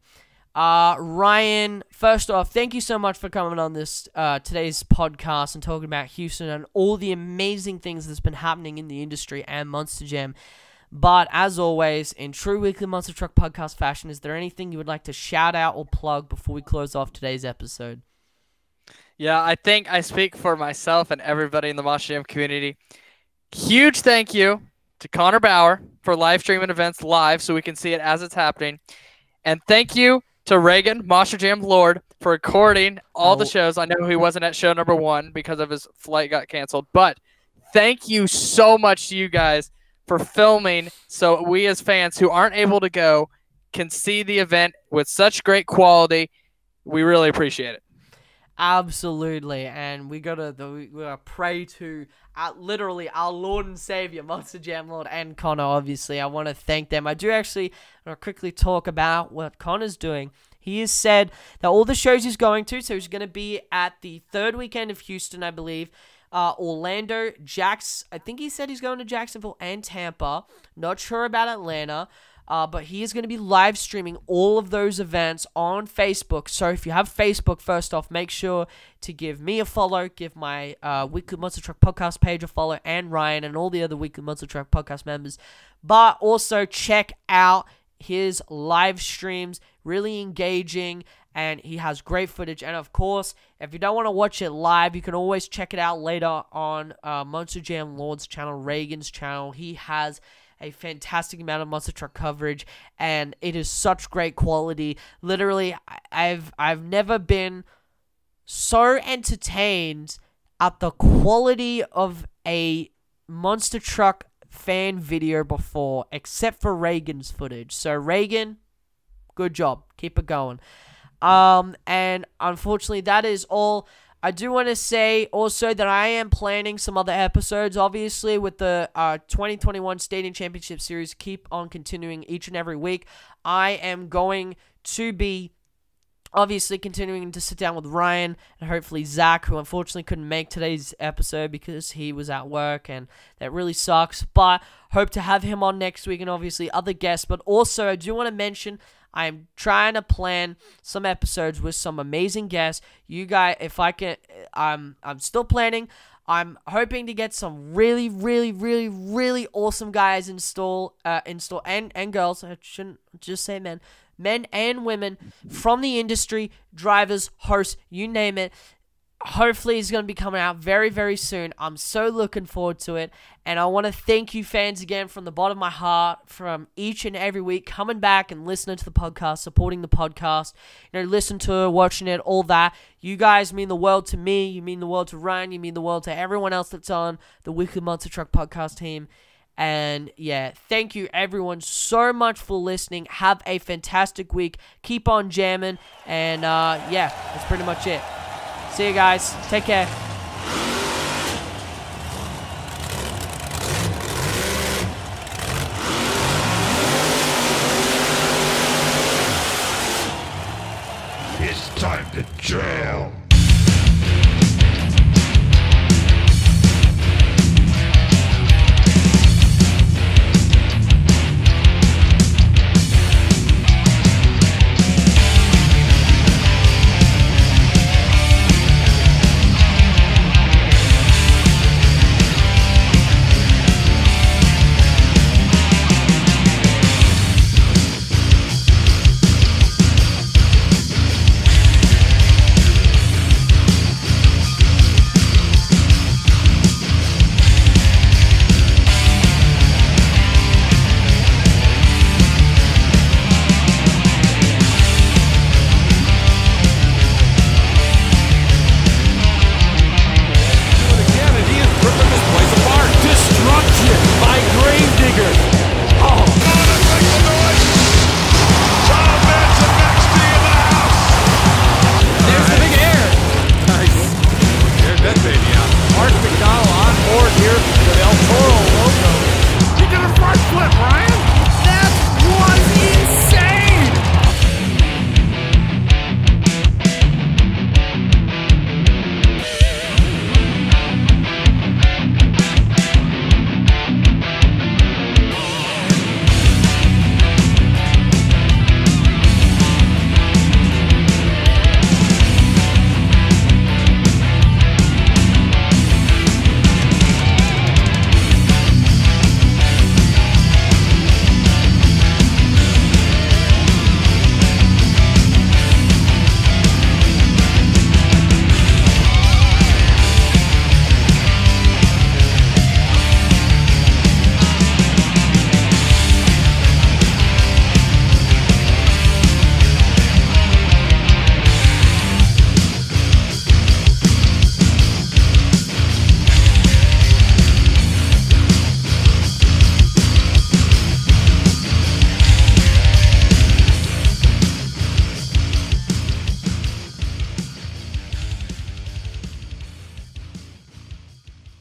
Uh, Ryan, first off, thank you so much for coming on this uh, today's podcast and talking about Houston and all the amazing things that's been happening in the industry and Monster Jam. But as always, in true Weekly Monster Truck podcast fashion, is there anything you would like to shout out or plug before we close off today's episode? Yeah, I think I speak for myself and everybody in the Monster Jam community. Huge thank you to Connor Bauer for live streaming events live so we can see it as it's happening. And thank you to Reagan, Monster Jam Lord, for recording all oh. the shows. I know he wasn't at show number one because of his flight got canceled, but thank you so much to you guys for filming so we as fans who aren't able to go can see the event with such great quality. We really appreciate it. Absolutely, and we gotta we pray to uh, literally our Lord and Savior, Monster Jam Lord, and Connor. Obviously, I want to thank them. I do actually want to quickly talk about what Connor's doing. He has said that all the shows he's going to, so he's going to be at the third weekend of Houston, I believe uh, Orlando, Jacks. I think he said he's going to Jacksonville and Tampa. Not sure about Atlanta. Uh, but he is going to be live streaming all of those events on Facebook. So if you have Facebook, first off, make sure to give me a follow, give my uh, Weekly Monster Truck podcast page a follow, and Ryan and all the other Weekly Monster Truck podcast members. But also check out his live streams, really engaging and he has great footage. And of course, if you don't want to watch it live, you can always check it out later on uh, Monster Jam Lord's channel, Reagan's channel. He has a fantastic amount of monster truck coverage, and it is such great quality. Literally, I've I've never been so entertained at the quality of a monster truck fan video before, except for Reagan's footage. So Reagan, good job, keep it going. Um, and unfortunately, that is all. I do want to say also that I am planning some other episodes, obviously, with the uh, 2021 Stadium Championship Series. Keep on continuing each and every week. I am going to be obviously continuing to sit down with Ryan and hopefully Zach, who unfortunately couldn't make today's episode because he was at work and that really sucks. But hope to have him on next week and obviously other guests. But also, I do want to mention I'm trying to plan some episodes with some amazing guests. You guys, if I can, I'm I'm still planning. I'm hoping to get some really, really, really, really awesome guys install, uh, install and and girls. I shouldn't just say men, men and women from the industry, drivers, hosts, you name it hopefully is going to be coming out very very soon i'm so looking forward to it and i want to thank you fans again from the bottom of my heart from each and every week coming back and listening to the podcast supporting the podcast you know listen to it watching it all that you guys mean the world to me you mean the world to ryan you mean the world to everyone else that's on the weekly monster truck podcast team and yeah, thank you everyone so much for listening. Have a fantastic week. Keep on jamming. And uh, yeah, that's pretty much it. See you guys. Take care. It's time to jail.